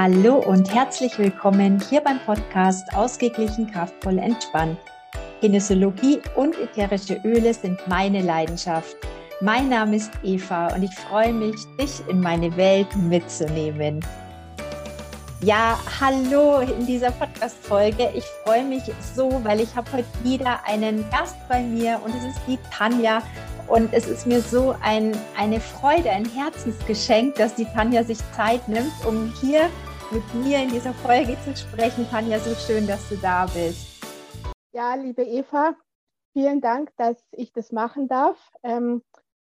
Hallo und herzlich willkommen hier beim Podcast Ausgeglichen, kraftvoll, entspannt. Kinesiologie und ätherische Öle sind meine Leidenschaft. Mein Name ist Eva und ich freue mich, dich in meine Welt mitzunehmen. Ja, hallo in dieser Podcast-Folge. Ich freue mich so, weil ich habe heute wieder einen Gast bei mir und es ist die Tanja. Und es ist mir so ein, eine Freude, ein Herzensgeschenk, dass die Tanja sich Zeit nimmt, um hier mit mir in dieser Folge zu sprechen. Tanja, so schön, dass du da bist. Ja, liebe Eva, vielen Dank, dass ich das machen darf. Ähm,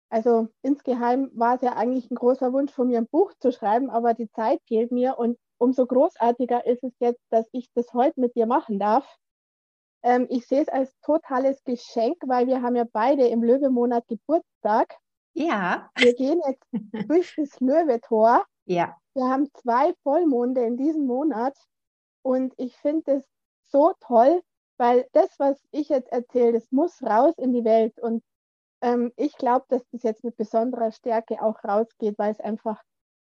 also insgeheim war es ja eigentlich ein großer Wunsch von mir, ein Buch zu schreiben, aber die Zeit fehlt mir und umso großartiger ist es jetzt, dass ich das heute mit dir machen darf. Ähm, ich sehe es als totales Geschenk, weil wir haben ja beide im Löwemonat Geburtstag. Ja. Wir gehen jetzt durch das Löwetor. Ja. Wir haben zwei Vollmonde in diesem Monat und ich finde es so toll, weil das, was ich jetzt erzähle, das muss raus in die Welt und ähm, ich glaube, dass das jetzt mit besonderer Stärke auch rausgeht, weil es einfach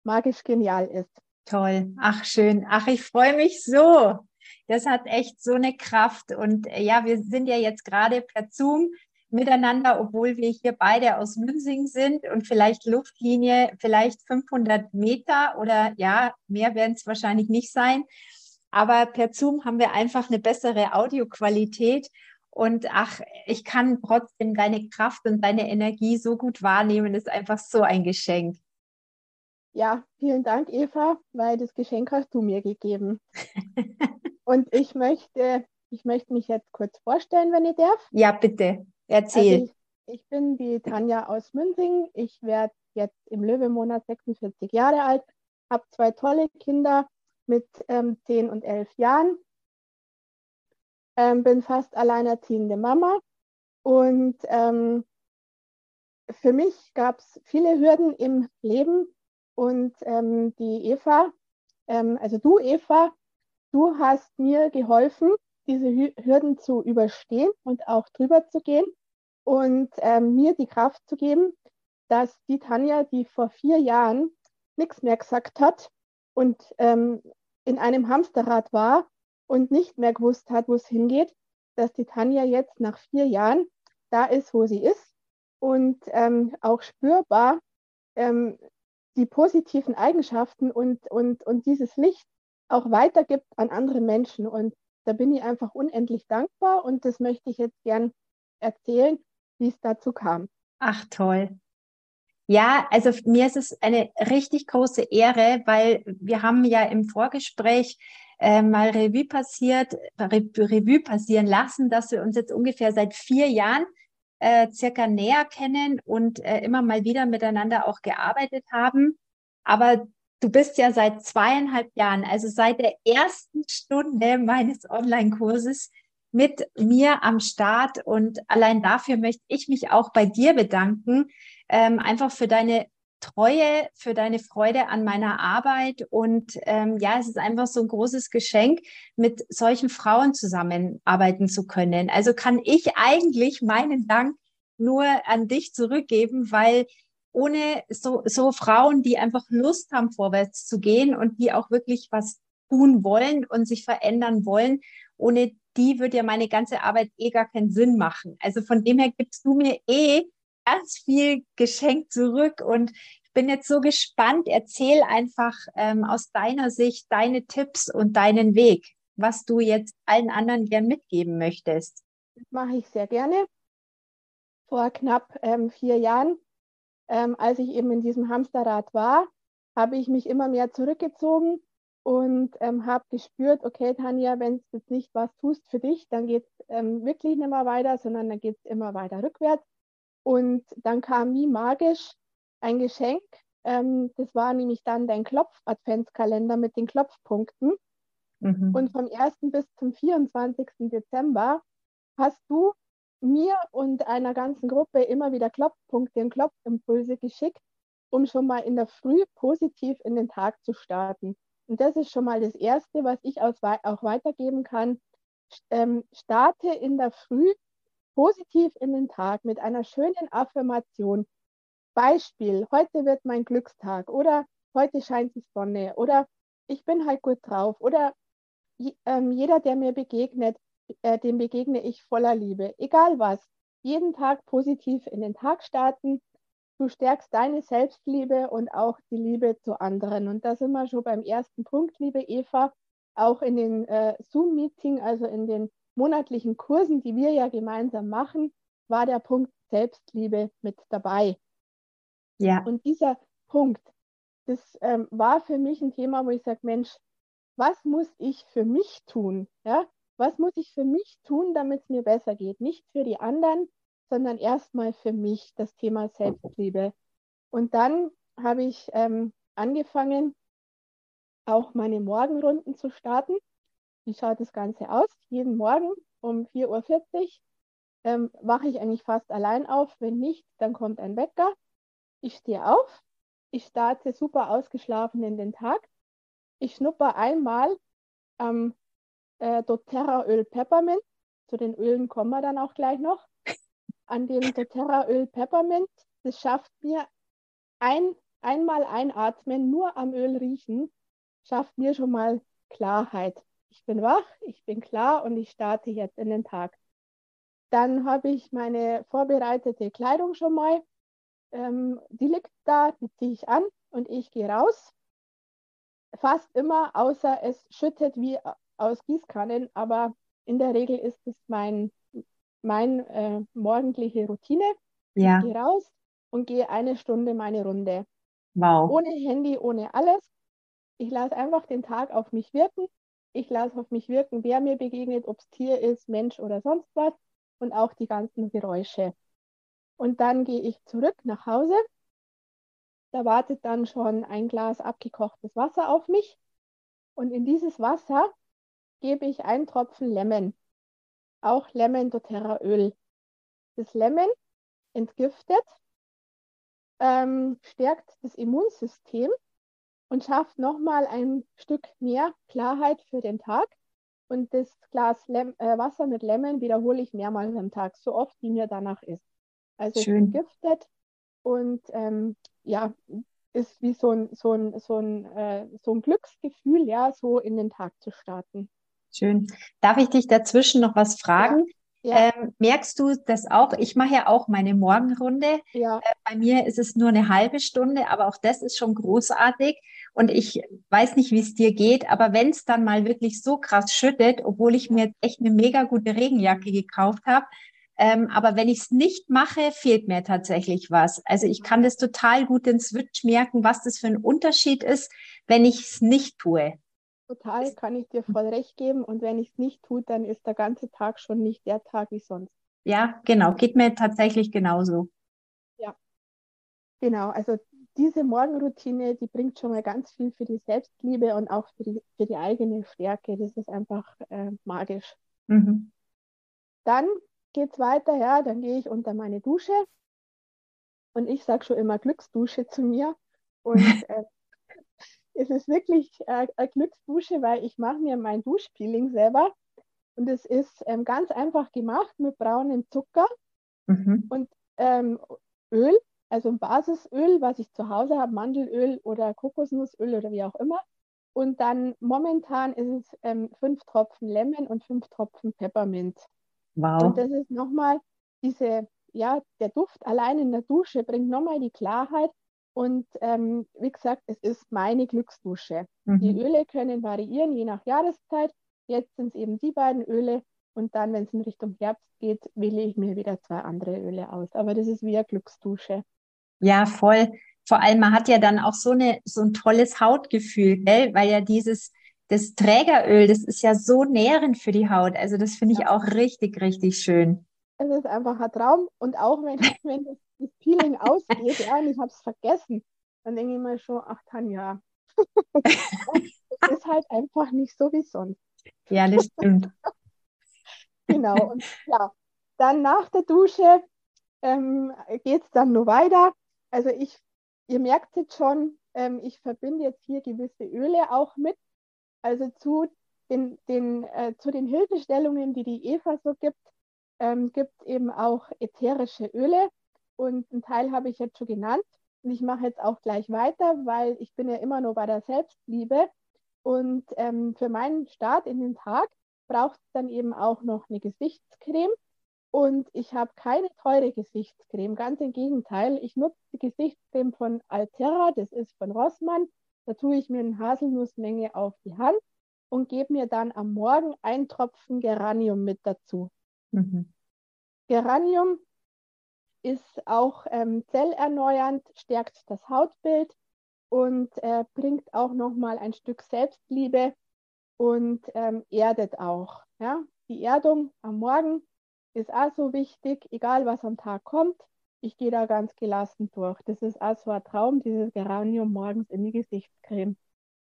magisch genial ist. Toll. Ach, schön. Ach, ich freue mich so das hat echt so eine Kraft. Und ja, wir sind ja jetzt gerade per Zoom miteinander, obwohl wir hier beide aus Münzing sind und vielleicht Luftlinie, vielleicht 500 Meter oder ja, mehr werden es wahrscheinlich nicht sein. Aber per Zoom haben wir einfach eine bessere Audioqualität. Und ach, ich kann trotzdem deine Kraft und deine Energie so gut wahrnehmen. Ist einfach so ein Geschenk. Ja, vielen Dank, Eva, weil das Geschenk hast du mir gegeben. Und ich möchte, ich möchte mich jetzt kurz vorstellen, wenn ich darf. Ja, bitte, erzähl. Also ich, ich, bin die Tanja aus Münzing. Ich werde jetzt im Löwemonat 46 Jahre alt, habe zwei tolle Kinder mit ähm, 10 und 11 Jahren, ähm, bin fast alleinerziehende Mama und ähm, für mich gab es viele Hürden im Leben und ähm, die Eva, ähm, also du Eva, Du hast mir geholfen, diese Hürden zu überstehen und auch drüber zu gehen und ähm, mir die Kraft zu geben, dass die Tanja, die vor vier Jahren nichts mehr gesagt hat und ähm, in einem Hamsterrad war und nicht mehr gewusst hat, wo es hingeht, dass die Tanja jetzt nach vier Jahren da ist, wo sie ist und ähm, auch spürbar ähm, die positiven Eigenschaften und, und, und dieses Licht auch weitergibt an andere Menschen. Und da bin ich einfach unendlich dankbar und das möchte ich jetzt gern erzählen, wie es dazu kam. Ach toll. Ja, also mir ist es eine richtig große Ehre, weil wir haben ja im Vorgespräch äh, mal Revue passiert, Revue passieren lassen, dass wir uns jetzt ungefähr seit vier Jahren äh, circa näher kennen und äh, immer mal wieder miteinander auch gearbeitet haben. Aber Du bist ja seit zweieinhalb Jahren, also seit der ersten Stunde meines Online-Kurses mit mir am Start. Und allein dafür möchte ich mich auch bei dir bedanken, ähm, einfach für deine Treue, für deine Freude an meiner Arbeit. Und ähm, ja, es ist einfach so ein großes Geschenk, mit solchen Frauen zusammenarbeiten zu können. Also kann ich eigentlich meinen Dank nur an dich zurückgeben, weil ohne so, so Frauen, die einfach Lust haben, vorwärts zu gehen und die auch wirklich was tun wollen und sich verändern wollen, ohne die würde ja meine ganze Arbeit eh gar keinen Sinn machen. Also von dem her gibst du mir eh ganz viel Geschenk zurück und ich bin jetzt so gespannt. Erzähl einfach ähm, aus deiner Sicht deine Tipps und deinen Weg, was du jetzt allen anderen gern mitgeben möchtest. Das mache ich sehr gerne. Vor knapp ähm, vier Jahren ähm, als ich eben in diesem Hamsterrad war, habe ich mich immer mehr zurückgezogen und ähm, habe gespürt, okay, Tanja, wenn du jetzt nicht was tust für dich, dann geht es ähm, wirklich nicht mehr weiter, sondern dann geht es immer weiter rückwärts. Und dann kam wie magisch ein Geschenk. Ähm, das war nämlich dann dein Klopf-Adventskalender mit den Klopfpunkten. Mhm. Und vom 1. bis zum 24. Dezember hast du mir und einer ganzen Gruppe immer wieder Klopfpunkte und Klopfimpulse geschickt, um schon mal in der Früh positiv in den Tag zu starten. Und das ist schon mal das Erste, was ich auch weitergeben kann. Ähm, starte in der Früh positiv in den Tag mit einer schönen Affirmation. Beispiel, heute wird mein Glückstag oder heute scheint die Sonne oder ich bin halt gut drauf. Oder ähm, jeder, der mir begegnet, äh, dem begegne ich voller Liebe. Egal was. Jeden Tag positiv in den Tag starten. Du stärkst deine Selbstliebe und auch die Liebe zu anderen. Und da sind wir schon beim ersten Punkt, liebe Eva. Auch in den äh, Zoom-Meeting, also in den monatlichen Kursen, die wir ja gemeinsam machen, war der Punkt Selbstliebe mit dabei. Ja. Und dieser Punkt, das ähm, war für mich ein Thema, wo ich sage, Mensch, was muss ich für mich tun? Ja? Was muss ich für mich tun, damit es mir besser geht? Nicht für die anderen, sondern erstmal für mich, das Thema Selbstliebe. Und dann habe ich ähm, angefangen, auch meine Morgenrunden zu starten. Wie schaut das Ganze aus? Jeden Morgen um 4.40 Uhr ähm, wache ich eigentlich fast allein auf. Wenn nicht, dann kommt ein Wecker. Ich stehe auf. Ich starte super ausgeschlafen in den Tag. Ich schnupper einmal am äh, doTERRA Öl Peppermint. Zu den Ölen kommen wir dann auch gleich noch. An dem doTERRA Öl Peppermint. Das schafft mir ein, einmal einatmen, nur am Öl riechen, schafft mir schon mal Klarheit. Ich bin wach, ich bin klar und ich starte jetzt in den Tag. Dann habe ich meine vorbereitete Kleidung schon mal. Ähm, die liegt da, die ziehe ich an und ich gehe raus. Fast immer, außer es schüttet wie aus Gießkannen, aber in der Regel ist es mein, mein äh, morgendliche Routine. Ja. Ich gehe raus und gehe eine Stunde meine Runde. Wow. Ohne Handy, ohne alles. Ich lasse einfach den Tag auf mich wirken. Ich lasse auf mich wirken, wer mir begegnet, ob es Tier ist, Mensch oder sonst was und auch die ganzen Geräusche. Und dann gehe ich zurück nach Hause. Da wartet dann schon ein Glas abgekochtes Wasser auf mich. Und in dieses Wasser gebe ich einen Tropfen Lemon, auch Lemon doTERRA Öl. Das Lemon entgiftet, ähm, stärkt das Immunsystem und schafft nochmal ein Stück mehr Klarheit für den Tag. Und das Glas Lem äh, Wasser mit Lemon wiederhole ich mehrmals am Tag, so oft wie mir danach ist. Also Schön. es entgiftet und ähm, ja, ist wie so ein, so ein, so ein, äh, so ein Glücksgefühl, ja, so in den Tag zu starten. Schön. Darf ich dich dazwischen noch was fragen? Ja. Ähm, merkst du das auch? Ich mache ja auch meine Morgenrunde. Ja. Äh, bei mir ist es nur eine halbe Stunde, aber auch das ist schon großartig. Und ich weiß nicht, wie es dir geht, aber wenn es dann mal wirklich so krass schüttet, obwohl ich mir jetzt echt eine mega gute Regenjacke gekauft habe, ähm, aber wenn ich es nicht mache, fehlt mir tatsächlich was. Also ich kann das total gut den Switch merken, was das für ein Unterschied ist, wenn ich es nicht tue. Total, kann ich dir voll recht geben. Und wenn ich es nicht tue, dann ist der ganze Tag schon nicht der Tag wie sonst. Ja, genau. Geht mir tatsächlich genauso. Ja, genau. Also diese Morgenroutine, die bringt schon mal ganz viel für die Selbstliebe und auch für die, für die eigene Stärke. Das ist einfach äh, magisch. Mhm. Dann geht es weiter, ja, dann gehe ich unter meine Dusche und ich sage schon immer Glücksdusche zu mir. Und äh, es ist wirklich äh, eine Glücksdusche, weil ich mache mir mein Duschpeeling selber. Und es ist ähm, ganz einfach gemacht mit braunem Zucker mhm. und ähm, Öl, also ein Basisöl, was ich zu Hause habe, Mandelöl oder Kokosnussöl oder wie auch immer. Und dann momentan ist es ähm, fünf Tropfen Lemon und fünf Tropfen Peppermint. Wow. Und das ist nochmal diese, ja, der Duft allein in der Dusche bringt nochmal die Klarheit und ähm, wie gesagt, es ist meine Glücksdusche. Mhm. Die Öle können variieren, je nach Jahreszeit. Jetzt sind es eben die beiden Öle. Und dann, wenn es in Richtung Herbst geht, wähle ich mir wieder zwei andere Öle aus. Aber das ist wie eine Glücksdusche. Ja, voll. Vor allem, man hat ja dann auch so, eine, so ein tolles Hautgefühl, gell? weil ja dieses, das Trägeröl, das ist ja so nährend für die Haut. Also das finde ich ja. auch richtig, richtig schön. Es ist einfach ein Traum. Und auch wenn, wenn das das Peeling ausgeht, ja, und ich habe es vergessen, dann denke ich mir schon, ach Tanja, das ist halt einfach nicht so wie sonst. Ja, das stimmt. genau, und ja, dann nach der Dusche ähm, geht es dann nur weiter. Also ich, ihr merkt jetzt schon, ähm, ich verbinde jetzt hier gewisse Öle auch mit. Also zu den, den, äh, zu den Hilfestellungen, die die Eva so gibt, ähm, gibt es eben auch ätherische Öle. Und einen Teil habe ich jetzt schon genannt. Und ich mache jetzt auch gleich weiter, weil ich bin ja immer nur bei der Selbstliebe. Und ähm, für meinen Start in den Tag braucht es dann eben auch noch eine Gesichtscreme. Und ich habe keine teure Gesichtscreme, ganz im Gegenteil. Ich nutze die Gesichtscreme von Altera, das ist von Rossmann. Da tue ich mir eine Haselnussmenge auf die Hand und gebe mir dann am Morgen einen Tropfen Geranium mit dazu. Mhm. Geranium ist auch ähm, zellerneuernd, stärkt das Hautbild und äh, bringt auch nochmal ein Stück Selbstliebe und ähm, erdet auch. Ja? Die Erdung am Morgen ist auch so wichtig, egal was am Tag kommt. Ich gehe da ganz gelassen durch. Das ist auch so ein Traum, dieses Geranium morgens in die Gesichtscreme.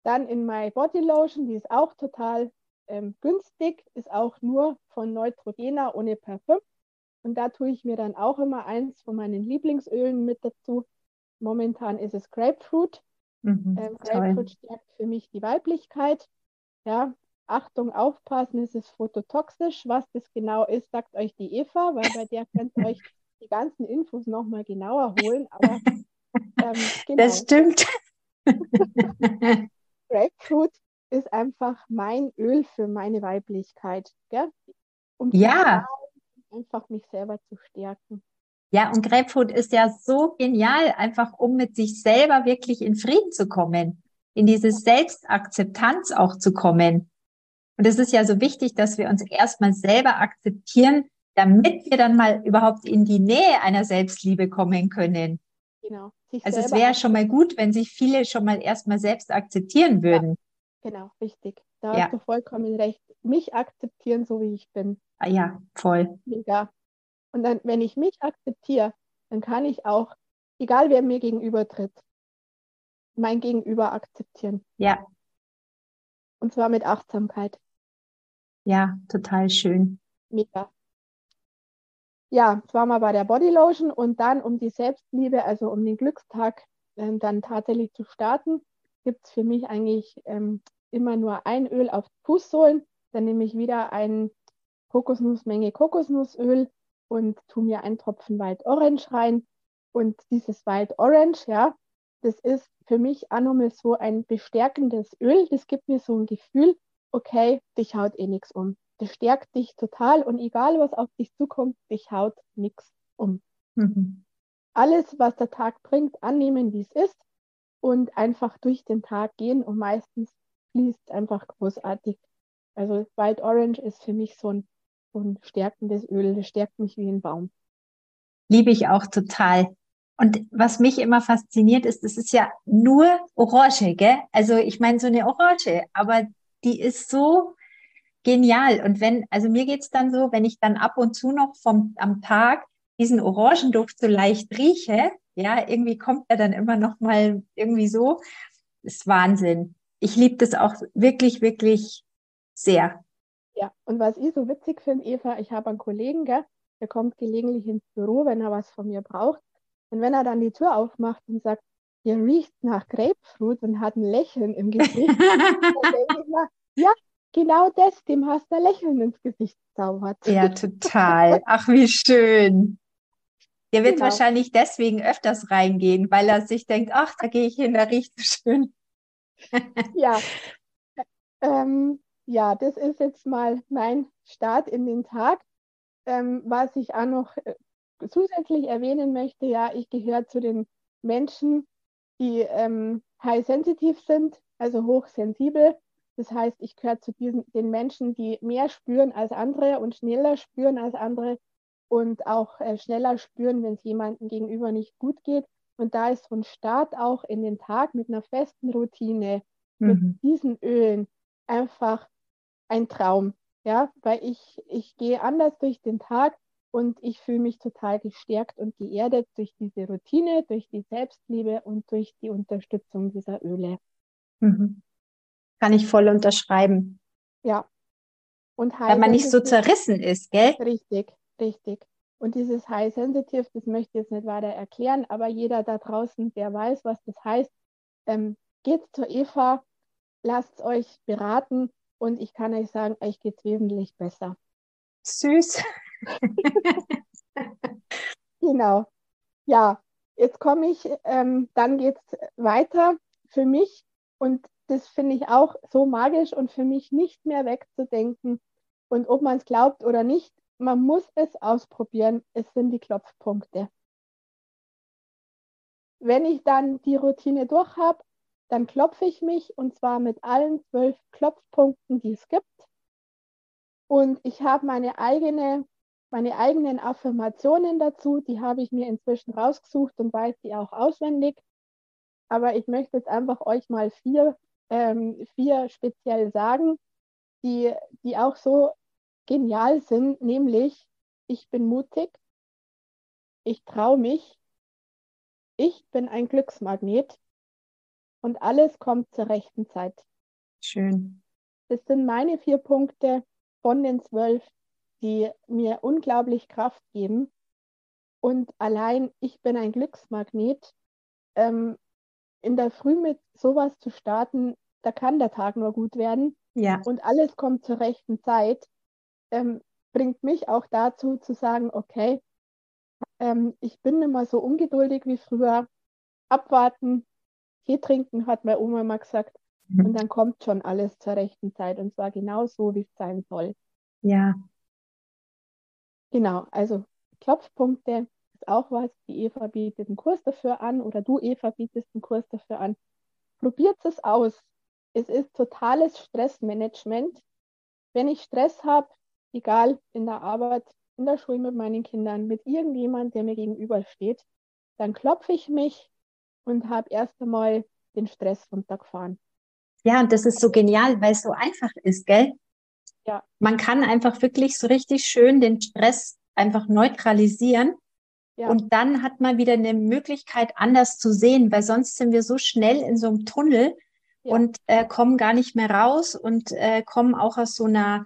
Dann in My Body Lotion, die ist auch total ähm, günstig, ist auch nur von Neutrogena ohne Parfüm. Und da tue ich mir dann auch immer eins von meinen Lieblingsölen mit dazu. Momentan ist es Grapefruit. Mhm, ähm, Grapefruit stärkt für mich die Weiblichkeit. Ja, Achtung, aufpassen, es ist phototoxisch. Was das genau ist, sagt euch die Eva, weil bei der könnt ihr euch die ganzen Infos nochmal genauer holen. Aber ähm, genau. Das stimmt. Grapefruit ist einfach mein Öl für meine Weiblichkeit. Gell? Um ja. Einfach mich selber zu stärken. Ja, und Grapefruit ist ja so genial, einfach um mit sich selber wirklich in Frieden zu kommen, in diese Selbstakzeptanz auch zu kommen. Und es ist ja so wichtig, dass wir uns erstmal selber akzeptieren, damit wir dann mal überhaupt in die Nähe einer Selbstliebe kommen können. Genau. Also es wäre schon mal gut, wenn sich viele schon mal erstmal selbst akzeptieren würden. Ja, genau, richtig. Da ja. hast du vollkommen recht. Mich akzeptieren, so wie ich bin. Ah, ja, voll. Mega. Und dann, wenn ich mich akzeptiere, dann kann ich auch, egal wer mir gegenüber tritt, mein Gegenüber akzeptieren. Ja. Und zwar mit Achtsamkeit. Ja, total schön. Mega. Ja, das war mal bei der Bodylotion und dann um die Selbstliebe, also um den Glückstag äh, dann tatsächlich zu starten, gibt es für mich eigentlich ähm, immer nur ein Öl auf Fußsohlen. Dann nehme ich wieder eine Kokosnussmenge Kokosnussöl und tue mir einen Tropfen Wild Orange rein. Und dieses Wild Orange, ja, das ist für mich auch nochmal so ein bestärkendes Öl. Das gibt mir so ein Gefühl, okay, dich haut eh nichts um. Das stärkt dich total und egal was auf dich zukommt, dich haut nichts um. Mhm. Alles, was der Tag bringt, annehmen, wie es ist und einfach durch den Tag gehen und meistens fließt es einfach großartig. Also Wild Orange ist für mich so ein, ein stärkendes Öl, das stärkt mich wie ein Baum. Liebe ich auch total. Und was mich immer fasziniert ist, das ist ja nur Orange, gell? Also ich meine so eine Orange, aber die ist so genial. Und wenn, also mir geht's dann so, wenn ich dann ab und zu noch vom, am Tag diesen Orangenduft so leicht rieche, ja, irgendwie kommt er dann immer noch mal irgendwie so. Das ist Wahnsinn. Ich liebe das auch wirklich, wirklich sehr. Ja, und was ich so witzig finde, Eva, ich habe einen Kollegen, gell, der kommt gelegentlich ins Büro, wenn er was von mir braucht. Und wenn er dann die Tür aufmacht und sagt, ihr riecht nach Grapefruit und hat ein Lächeln im Gesicht. dann denke ich mal, ja, genau das, dem hast du ein Lächeln ins Gesicht zaubert. Ja, total. Ach, wie schön. Der wird genau. wahrscheinlich deswegen öfters reingehen, weil er sich denkt, ach, da gehe ich hin, da riecht es schön. ja. Ähm, ja, das ist jetzt mal mein Start in den Tag. Ähm, was ich auch noch äh, zusätzlich erwähnen möchte, ja, ich gehöre zu den Menschen, die ähm, high sensitive sind, also hochsensibel. Das heißt, ich gehöre zu diesen, den Menschen, die mehr spüren als andere und schneller spüren als andere und auch äh, schneller spüren, wenn es jemandem gegenüber nicht gut geht. Und da ist so ein Start auch in den Tag mit einer festen Routine, mhm. mit diesen Ölen einfach ein Traum. Ja, weil ich, ich gehe anders durch den Tag und ich fühle mich total gestärkt und geerdet durch diese Routine, durch die Selbstliebe und durch die Unterstützung dieser Öle. Mhm. Kann ich voll unterschreiben. Ja. Und Weil man nicht so zerrissen ist, gell? Richtig, richtig. Und dieses High Sensitive, das möchte ich jetzt nicht weiter erklären, aber jeder da draußen, der weiß, was das heißt, ähm, geht zur Eva, lasst euch beraten und ich kann euch sagen, euch geht es wesentlich besser. Süß. genau. Ja, jetzt komme ich, ähm, dann geht es weiter für mich und das finde ich auch so magisch und für mich nicht mehr wegzudenken. Und ob man es glaubt oder nicht, man muss es ausprobieren. Es sind die Klopfpunkte. Wenn ich dann die Routine durch habe, dann klopfe ich mich und zwar mit allen zwölf Klopfpunkten, die es gibt. Und ich habe meine eigene, meine eigenen Affirmationen dazu, die habe ich mir inzwischen rausgesucht und weiß die auch auswendig. Aber ich möchte jetzt einfach euch mal vier, ähm, vier speziell sagen, die, die auch so genial sind, nämlich ich bin mutig, ich traue mich, ich bin ein Glücksmagnet und alles kommt zur rechten Zeit. Schön. Das sind meine vier Punkte von den zwölf, die mir unglaublich Kraft geben. Und allein ich bin ein Glücksmagnet. Ähm, in der Früh mit sowas zu starten, da kann der Tag nur gut werden. Ja. Und alles kommt zur rechten Zeit ähm, bringt mich auch dazu zu sagen, okay, ähm, ich bin mehr so ungeduldig wie früher. Abwarten, Tee trinken, hat meine Oma mal gesagt. Mhm. Und dann kommt schon alles zur rechten Zeit und zwar genau so, wie es sein soll. Ja. Genau, also Klopfpunkte ist auch was. Die Eva bietet einen Kurs dafür an oder du, Eva, bietest einen Kurs dafür an. Probiert es aus. Es ist totales Stressmanagement. Wenn ich Stress habe, egal in der Arbeit, in der Schule mit meinen Kindern, mit irgendjemand, der mir gegenübersteht, dann klopfe ich mich und habe erst einmal den Stress runtergefahren. Ja, und das ist so genial, weil es so einfach ist, gell? Ja. Man kann einfach wirklich so richtig schön den Stress einfach neutralisieren. Ja. Und dann hat man wieder eine Möglichkeit, anders zu sehen, weil sonst sind wir so schnell in so einem Tunnel ja. und äh, kommen gar nicht mehr raus und äh, kommen auch aus so einer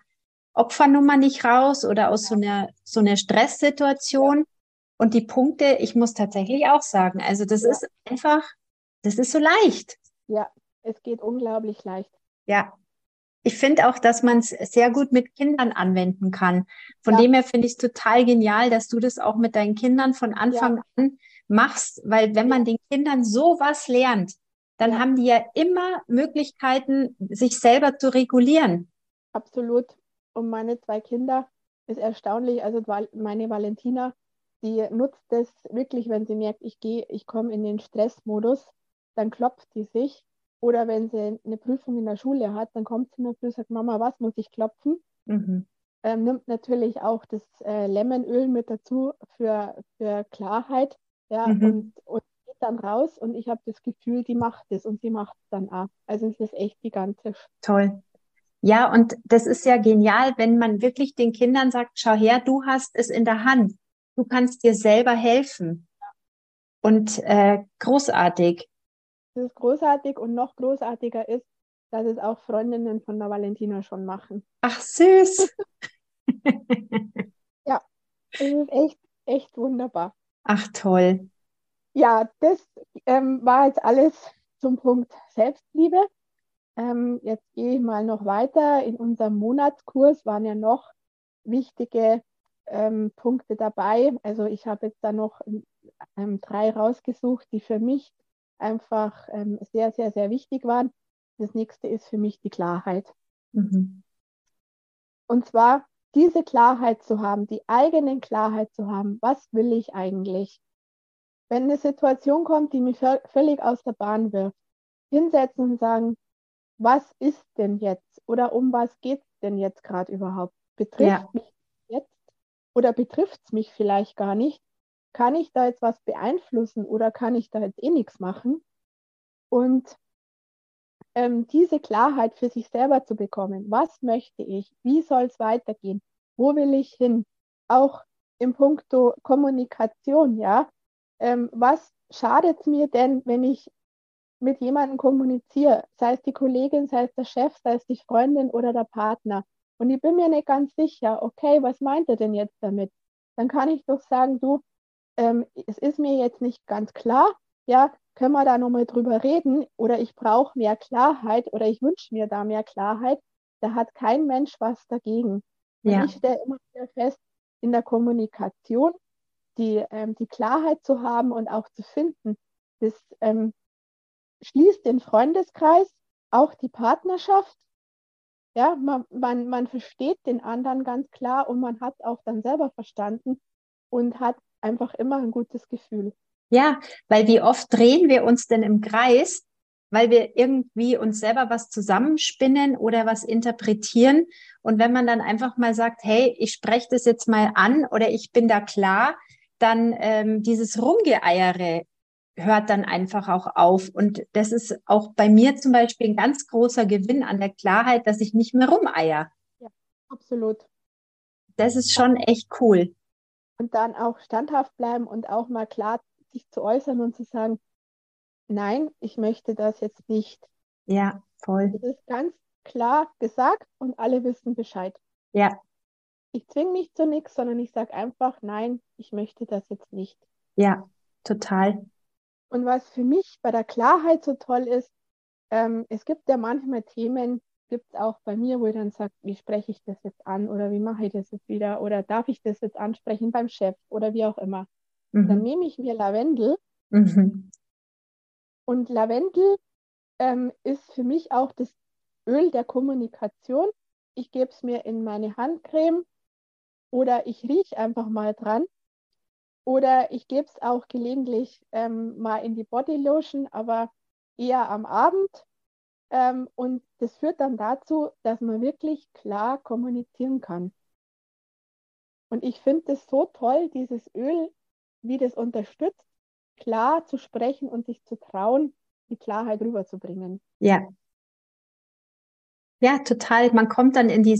Opfernummer nicht raus oder aus so einer, so einer Stresssituation. Und die Punkte, ich muss tatsächlich auch sagen, also das ja. ist einfach, das ist so leicht. Ja, es geht unglaublich leicht. Ja. Ich finde auch, dass man es sehr gut mit Kindern anwenden kann. Von ja. dem her finde ich es total genial, dass du das auch mit deinen Kindern von Anfang ja. an machst, weil wenn man den Kindern sowas lernt, dann haben die ja immer Möglichkeiten, sich selber zu regulieren. Absolut und meine zwei Kinder ist erstaunlich. Also meine Valentina, die nutzt das wirklich, wenn sie merkt, ich gehe, ich komme in den Stressmodus, dann klopft sie sich. Oder wenn sie eine Prüfung in der Schule hat, dann kommt sie mir und sagt, Mama, was muss ich klopfen? Mhm. Ähm, nimmt natürlich auch das äh, Lemonöl mit dazu für, für Klarheit. Ja, mhm. und, und geht dann raus und ich habe das Gefühl, die macht es und sie macht es dann auch. Also es ist echt gigantisch. Toll. Ja, und das ist ja genial, wenn man wirklich den Kindern sagt, schau her, du hast es in der Hand. Du kannst dir selber helfen. Und äh, großartig. Das ist großartig und noch großartiger ist, dass es auch Freundinnen von der Valentina schon machen. Ach, süß. ja, es ist echt, echt wunderbar. Ach, toll. Ja, das ähm, war jetzt alles zum Punkt Selbstliebe. Ähm, jetzt gehe ich mal noch weiter. In unserem Monatskurs waren ja noch wichtige ähm, Punkte dabei. Also ich habe jetzt da noch ähm, drei rausgesucht, die für mich einfach ähm, sehr, sehr, sehr wichtig waren. Das nächste ist für mich die Klarheit. Mhm. Und zwar diese Klarheit zu haben, die eigene Klarheit zu haben, was will ich eigentlich? Wenn eine Situation kommt, die mich völlig aus der Bahn wirft, hinsetzen und sagen, was ist denn jetzt oder um was geht es denn jetzt gerade überhaupt? Betrifft ja. mich jetzt oder betrifft es mich vielleicht gar nicht? Kann ich da jetzt was beeinflussen oder kann ich da jetzt eh nichts machen? Und ähm, diese Klarheit für sich selber zu bekommen, was möchte ich, wie soll es weitergehen, wo will ich hin, auch im Punkto Kommunikation, ja, ähm, was schadet mir denn, wenn ich mit jemandem kommuniziere, sei es die Kollegin, sei es der Chef, sei es die Freundin oder der Partner, und ich bin mir nicht ganz sicher, okay, was meint er denn jetzt damit? Dann kann ich doch sagen, du, ähm, es ist mir jetzt nicht ganz klar, ja, können wir da nochmal drüber reden oder ich brauche mehr Klarheit oder ich wünsche mir da mehr Klarheit. Da hat kein Mensch was dagegen. Ja. Und ich stelle immer wieder fest, in der Kommunikation die, ähm, die Klarheit zu haben und auch zu finden, das ähm, schließt den Freundeskreis, auch die Partnerschaft. Ja, man, man, man versteht den anderen ganz klar und man hat auch dann selber verstanden und hat einfach immer ein gutes Gefühl. Ja, weil wie oft drehen wir uns denn im Kreis, weil wir irgendwie uns selber was zusammenspinnen oder was interpretieren. Und wenn man dann einfach mal sagt, hey, ich spreche das jetzt mal an oder ich bin da klar, dann ähm, dieses Rumgeeiere hört dann einfach auch auf. Und das ist auch bei mir zum Beispiel ein ganz großer Gewinn an der Klarheit, dass ich nicht mehr rumeier. Ja, absolut. Das ist schon echt cool. Und dann auch standhaft bleiben und auch mal klar sich zu äußern und zu sagen, nein, ich möchte das jetzt nicht. Ja, voll. Das ist ganz klar gesagt und alle wissen Bescheid. Ja. Ich zwinge mich zu nichts, sondern ich sage einfach, nein, ich möchte das jetzt nicht. Ja, total. Und was für mich bei der Klarheit so toll ist, ähm, es gibt ja manchmal Themen, gibt es auch bei mir, wo ich dann sage, wie spreche ich das jetzt an oder wie mache ich das jetzt wieder oder darf ich das jetzt ansprechen beim Chef oder wie auch immer. Mhm. Dann nehme ich mir Lavendel mhm. und Lavendel ähm, ist für mich auch das Öl der Kommunikation. Ich gebe es mir in meine Handcreme oder ich rieche einfach mal dran oder ich gebe es auch gelegentlich ähm, mal in die Bodylotion, aber eher am Abend. Ähm, und das führt dann dazu, dass man wirklich klar kommunizieren kann. Und ich finde das so toll, dieses Öl, wie das unterstützt, klar zu sprechen und sich zu trauen, die Klarheit rüberzubringen. Ja. Ja, total. Man kommt dann in die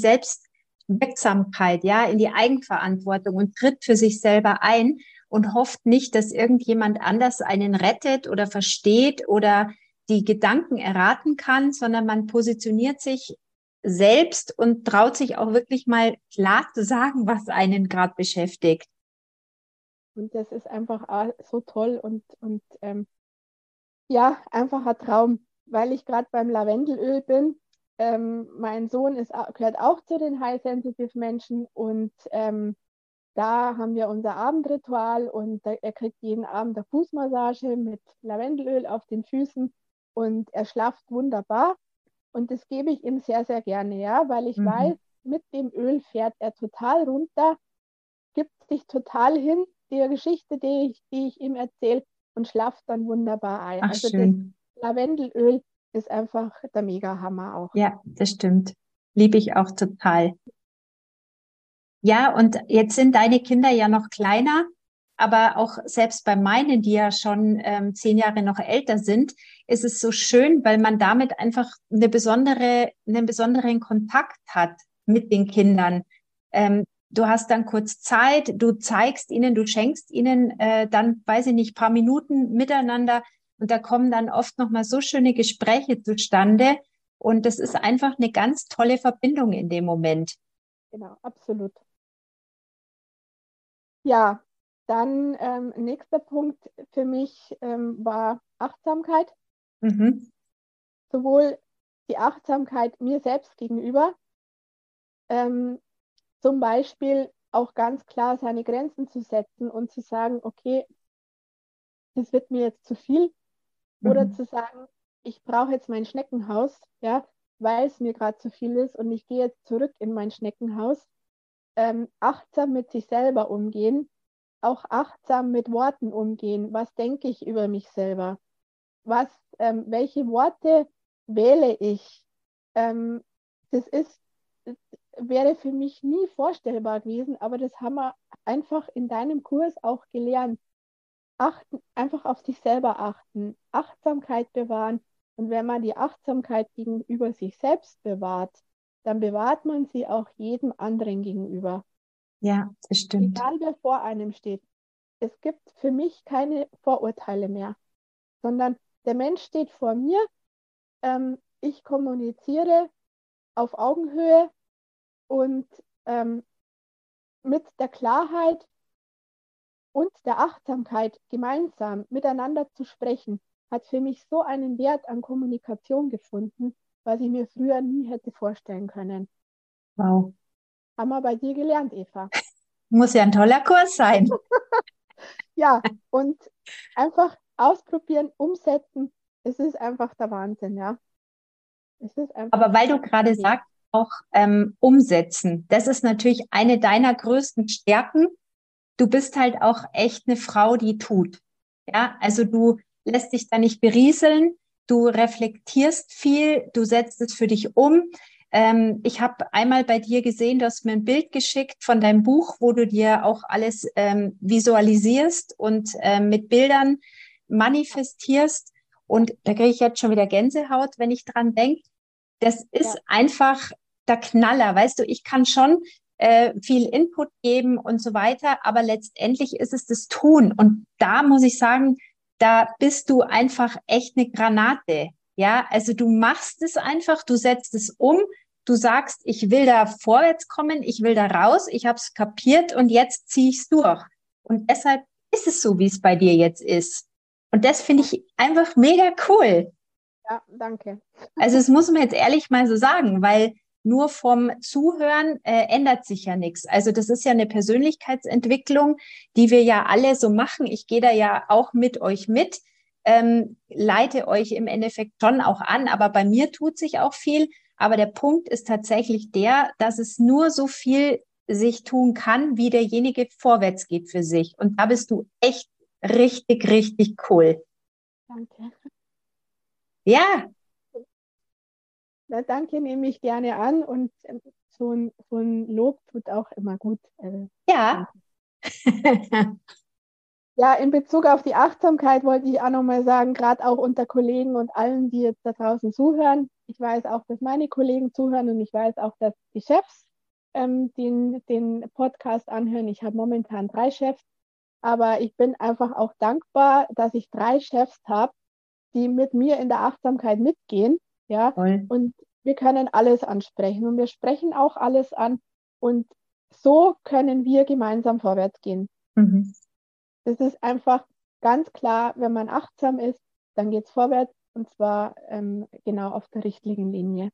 Selbstwirksamkeit, ja, in die Eigenverantwortung und tritt für sich selber ein und hofft nicht, dass irgendjemand anders einen rettet oder versteht oder die Gedanken erraten kann, sondern man positioniert sich selbst und traut sich auch wirklich mal klar zu sagen, was einen gerade beschäftigt. Und das ist einfach so toll und, und ähm, ja, einfach ein Traum, weil ich gerade beim Lavendelöl bin. Ähm, mein Sohn ist, gehört auch zu den High-Sensitive Menschen und ähm, da haben wir unser Abendritual und er kriegt jeden Abend eine Fußmassage mit Lavendelöl auf den Füßen und er schlaft wunderbar. Und das gebe ich ihm sehr, sehr gerne, ja, weil ich mhm. weiß, mit dem Öl fährt er total runter, gibt sich total hin der Geschichte, die ich, die ich ihm erzähle und schlaft dann wunderbar ein. Ach, also schön. das Lavendelöl ist einfach der Mega-Hammer auch. Ja, das stimmt. Liebe ich auch total. Ja, und jetzt sind deine Kinder ja noch kleiner, aber auch selbst bei meinen, die ja schon ähm, zehn Jahre noch älter sind, ist es so schön, weil man damit einfach eine besondere, einen besonderen Kontakt hat mit den Kindern. Ähm, du hast dann kurz Zeit, du zeigst ihnen, du schenkst ihnen äh, dann, weiß ich nicht, paar Minuten miteinander und da kommen dann oft noch mal so schöne Gespräche zustande und das ist einfach eine ganz tolle Verbindung in dem Moment. Genau, absolut. Ja, dann ähm, nächster Punkt für mich ähm, war Achtsamkeit. Mhm. Sowohl die Achtsamkeit mir selbst gegenüber, ähm, zum Beispiel auch ganz klar seine Grenzen zu setzen und zu sagen, okay, das wird mir jetzt zu viel. Mhm. Oder zu sagen, ich brauche jetzt mein Schneckenhaus, ja, weil es mir gerade zu viel ist und ich gehe jetzt zurück in mein Schneckenhaus ähm, achtsam mit sich selber umgehen, auch achtsam mit Worten umgehen. Was denke ich über mich selber? Was, ähm, welche Worte wähle ich? Ähm, das ist, wäre für mich nie vorstellbar gewesen, aber das haben wir einfach in deinem Kurs auch gelernt. Achten, einfach auf sich selber achten, Achtsamkeit bewahren. Und wenn man die Achtsamkeit gegenüber sich selbst bewahrt, dann bewahrt man sie auch jedem anderen gegenüber. Ja, das stimmt. Egal wer vor einem steht. Es gibt für mich keine Vorurteile mehr, sondern der Mensch steht vor mir, ähm, ich kommuniziere auf Augenhöhe und ähm, mit der Klarheit und der Achtsamkeit gemeinsam miteinander zu sprechen, hat für mich so einen Wert an Kommunikation gefunden, was ich mir früher nie hätte vorstellen können. Wow. Haben wir bei dir gelernt, Eva. Muss ja ein toller Kurs sein. ja, und einfach ausprobieren, umsetzen. Es ist einfach der Wahnsinn, ja. Es ist einfach Aber weil du gerade sagst, auch ähm, umsetzen. Das ist natürlich eine deiner größten Stärken. Du bist halt auch echt eine Frau, die tut. Ja, also du lässt dich da nicht berieseln, du reflektierst viel, du setzt es für dich um. Ähm, ich habe einmal bei dir gesehen, du hast mir ein Bild geschickt von deinem Buch, wo du dir auch alles ähm, visualisierst und ähm, mit Bildern manifestierst. Und da kriege ich jetzt schon wieder Gänsehaut, wenn ich dran denke. Das ist ja. einfach der Knaller. Weißt du, ich kann schon äh, viel Input geben und so weiter, aber letztendlich ist es das Tun. Und da muss ich sagen, da bist du einfach echt eine Granate. Ja, also du machst es einfach, du setzt es um, du sagst, ich will da vorwärts kommen, ich will da raus, ich habe es kapiert und jetzt ziehe ich es durch. Und deshalb ist es so, wie es bei dir jetzt ist. Und das finde ich einfach mega cool. Ja, danke. Also das muss man jetzt ehrlich mal so sagen, weil nur vom Zuhören äh, ändert sich ja nichts. Also das ist ja eine Persönlichkeitsentwicklung, die wir ja alle so machen. Ich gehe da ja auch mit euch mit, ähm, leite euch im Endeffekt schon auch an, aber bei mir tut sich auch viel. Aber der Punkt ist tatsächlich der, dass es nur so viel sich tun kann, wie derjenige vorwärts geht für sich. Und da bist du echt richtig, richtig cool. Danke. Ja, na, danke, nehme ich gerne an und ähm, so ein, so ein Lob tut auch immer gut. Äh, ja. ja, in Bezug auf die Achtsamkeit wollte ich auch nochmal sagen, gerade auch unter Kollegen und allen, die jetzt da draußen zuhören. Ich weiß auch, dass meine Kollegen zuhören und ich weiß auch, dass die Chefs ähm, den, den Podcast anhören. Ich habe momentan drei Chefs, aber ich bin einfach auch dankbar, dass ich drei Chefs habe, die mit mir in der Achtsamkeit mitgehen ja, Voll. und wir können alles ansprechen und wir sprechen auch alles an und so können wir gemeinsam vorwärts gehen. Mhm. Das ist einfach ganz klar, wenn man achtsam ist, dann geht es vorwärts und zwar ähm, genau auf der richtigen Linie.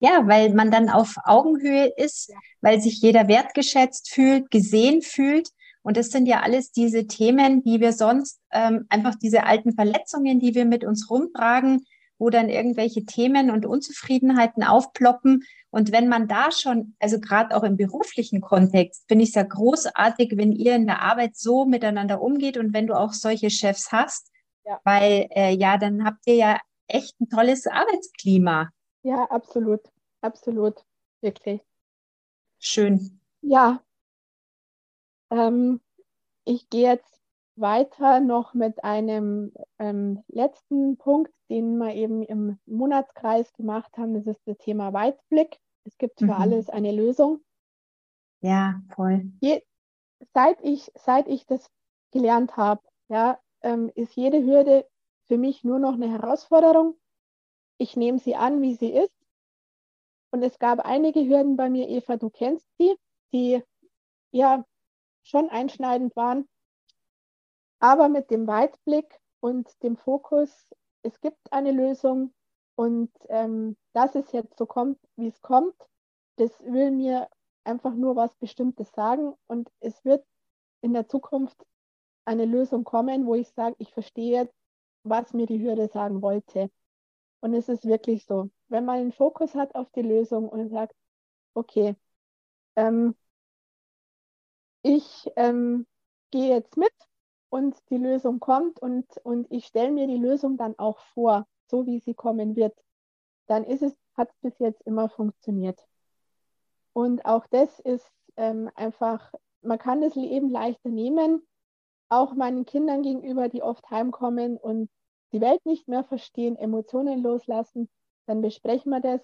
Ja, weil man dann auf Augenhöhe ist, ja. weil sich jeder wertgeschätzt fühlt, gesehen fühlt. Und das sind ja alles diese Themen, die wir sonst ähm, einfach diese alten Verletzungen, die wir mit uns rumtragen, wo dann irgendwelche Themen und Unzufriedenheiten aufploppen. Und wenn man da schon, also gerade auch im beruflichen Kontext, finde ich es ja großartig, wenn ihr in der Arbeit so miteinander umgeht und wenn du auch solche Chefs hast, ja. weil äh, ja, dann habt ihr ja echt ein tolles Arbeitsklima. Ja, absolut, absolut, wirklich. Schön. Ja, ähm, ich gehe jetzt weiter noch mit einem ähm, letzten Punkt, den wir eben im Monatskreis gemacht haben. Das ist das Thema Weitblick. Es gibt für mhm. alles eine Lösung. Ja, voll. Je, seit, ich, seit ich das gelernt habe, ja, ähm, ist jede Hürde für mich nur noch eine Herausforderung. Ich nehme sie an, wie sie ist. Und es gab einige Hürden bei mir, Eva, du kennst sie, die ja schon einschneidend waren aber mit dem Weitblick und dem Fokus, es gibt eine Lösung und ähm, dass es jetzt so kommt, wie es kommt, das will mir einfach nur was Bestimmtes sagen und es wird in der Zukunft eine Lösung kommen, wo ich sage, ich verstehe jetzt, was mir die Hürde sagen wollte. Und es ist wirklich so, wenn man einen Fokus hat auf die Lösung und sagt, okay, ähm, ich ähm, gehe jetzt mit und die Lösung kommt und, und ich stelle mir die Lösung dann auch vor, so wie sie kommen wird, dann ist es, hat es bis jetzt immer funktioniert. Und auch das ist ähm, einfach, man kann das Leben leichter nehmen, auch meinen Kindern gegenüber, die oft heimkommen und die Welt nicht mehr verstehen, Emotionen loslassen, dann besprechen wir das.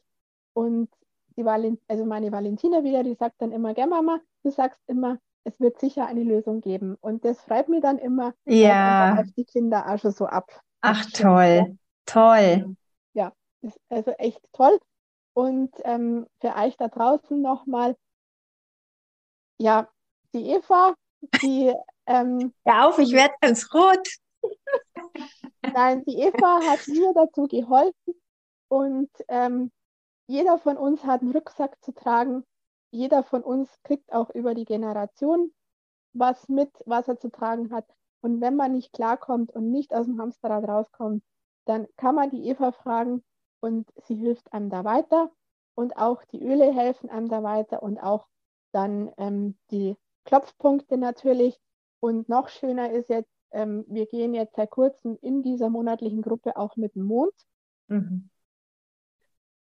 Und die Valent also meine Valentina wieder, die sagt dann immer, gell Mama, du sagst immer, es wird sicher eine Lösung geben. Und das freut mich dann immer, ja. auf die Kinder auch schon so ab. Ach toll, toll. Ja, ist also echt toll. Und ähm, für euch da draußen nochmal, ja, die Eva, die. Ähm, ja, auf, ich werde ganz rot. Nein, die Eva hat mir dazu geholfen und ähm, jeder von uns hat einen Rucksack zu tragen jeder von uns kriegt auch über die Generation was mit, was er zu tragen hat. Und wenn man nicht klarkommt und nicht aus dem Hamsterrad rauskommt, dann kann man die Eva fragen und sie hilft einem da weiter. Und auch die Öle helfen einem da weiter und auch dann ähm, die Klopfpunkte natürlich. Und noch schöner ist jetzt, ähm, wir gehen jetzt seit kurzem in dieser monatlichen Gruppe auch mit dem Mond. Mhm.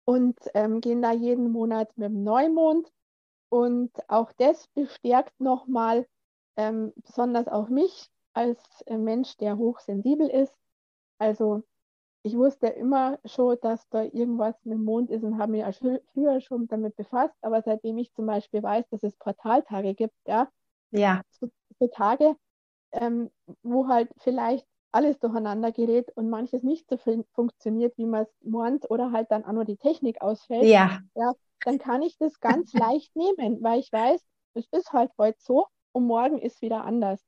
Und ähm, gehen da jeden Monat mit dem Neumond. Und auch das bestärkt nochmal ähm, besonders auch mich als äh, Mensch, der hochsensibel ist. Also ich wusste immer schon, dass da irgendwas mit dem Mond ist und habe mich auch früher schon damit befasst. Aber seitdem ich zum Beispiel weiß, dass es Portaltage gibt, ja, ja. So, so Tage, ähm, wo halt vielleicht alles durcheinander gerät und manches nicht so funktioniert, wie man es meint, oder halt dann auch nur die Technik ausfällt, ja. ja, dann kann ich das ganz leicht nehmen, weil ich weiß, es ist halt heute so und morgen ist wieder anders.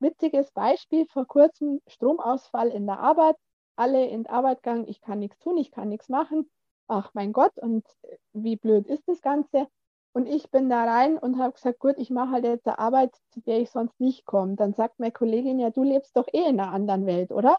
Witziges Beispiel, vor kurzem Stromausfall in der Arbeit alle in die Arbeit gegangen, ich kann nichts tun, ich kann nichts machen. Ach mein Gott, und wie blöd ist das Ganze? Und ich bin da rein und habe gesagt, gut, ich mache halt jetzt eine Arbeit, zu der ich sonst nicht komme. Dann sagt meine Kollegin, ja, du lebst doch eh in einer anderen Welt, oder?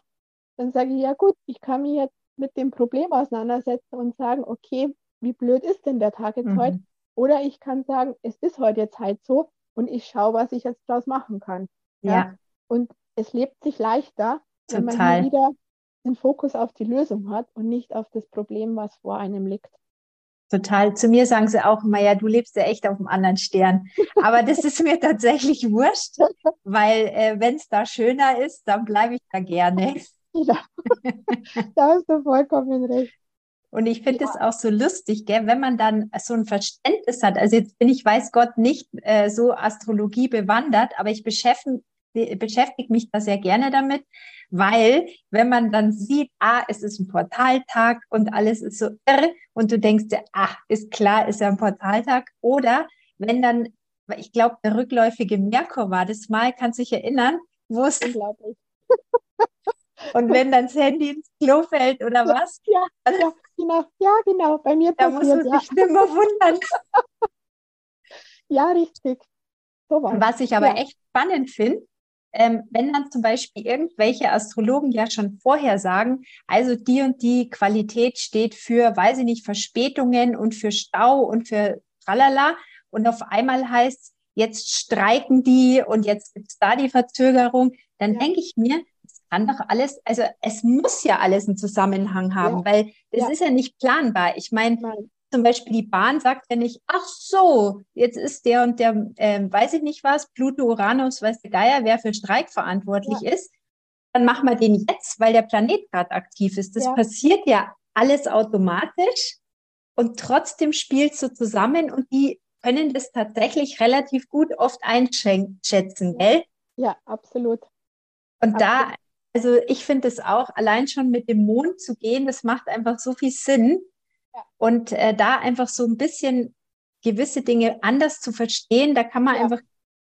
Dann sage ich, ja gut, ich kann mich jetzt mit dem Problem auseinandersetzen und sagen, okay, wie blöd ist denn der Tag jetzt mhm. heute? Oder ich kann sagen, es ist heute jetzt halt so und ich schaue, was ich jetzt daraus machen kann. Ja. ja. Und es lebt sich leichter, Total. wenn man wieder den Fokus auf die Lösung hat und nicht auf das Problem, was vor einem liegt. Total. Zu mir sagen sie auch immer, ja, du lebst ja echt auf einem anderen Stern. Aber das ist mir tatsächlich wurscht, weil äh, wenn es da schöner ist, dann bleibe ich da gerne. Ja, da hast du vollkommen recht. Und ich finde es ja. auch so lustig, gell, wenn man dann so ein Verständnis hat. Also jetzt bin ich, weiß Gott, nicht äh, so Astrologie bewandert, aber ich beschäftige, beschäftige mich da sehr gerne damit, weil wenn man dann sieht, ah, es ist ein Portaltag und alles ist so irre und du denkst dir, ah, ist klar, ist ja ein Portaltag. Oder wenn dann, ich glaube, der rückläufige Merkur war das mal, kannst du dich erinnern, wo es unglaublich. Und wenn dann das Handy ins Klo fällt oder was? Ja, ja, genau. Ja, genau. Bei mir da passiert, muss man sich ja. nicht mehr wundern. ja, richtig. So was ich aber ja. echt spannend finde, ähm, wenn dann zum Beispiel irgendwelche Astrologen ja schon vorher sagen, also die und die Qualität steht für, weiß ich nicht, Verspätungen und für Stau und für tralala und auf einmal heißt, jetzt streiken die und jetzt gibt es da die Verzögerung, dann ja. denke ich mir, es kann doch alles, also es muss ja alles einen Zusammenhang haben, ja. weil das ja. ist ja nicht planbar. Ich meine, zum Beispiel die Bahn sagt ja nicht, ach so, jetzt ist der und der, ähm, weiß ich nicht was, Pluto, Uranus, weiß der Geier, wer für Streik verantwortlich ja. ist, dann machen wir den jetzt, weil der Planet gerade aktiv ist. Das ja. passiert ja alles automatisch und trotzdem spielt so zusammen und die können das tatsächlich relativ gut oft einschätzen, gell? Ja, absolut. Und absolut. da, also ich finde es auch, allein schon mit dem Mond zu gehen, das macht einfach so viel Sinn und äh, da einfach so ein bisschen gewisse Dinge anders zu verstehen, da kann man ja. einfach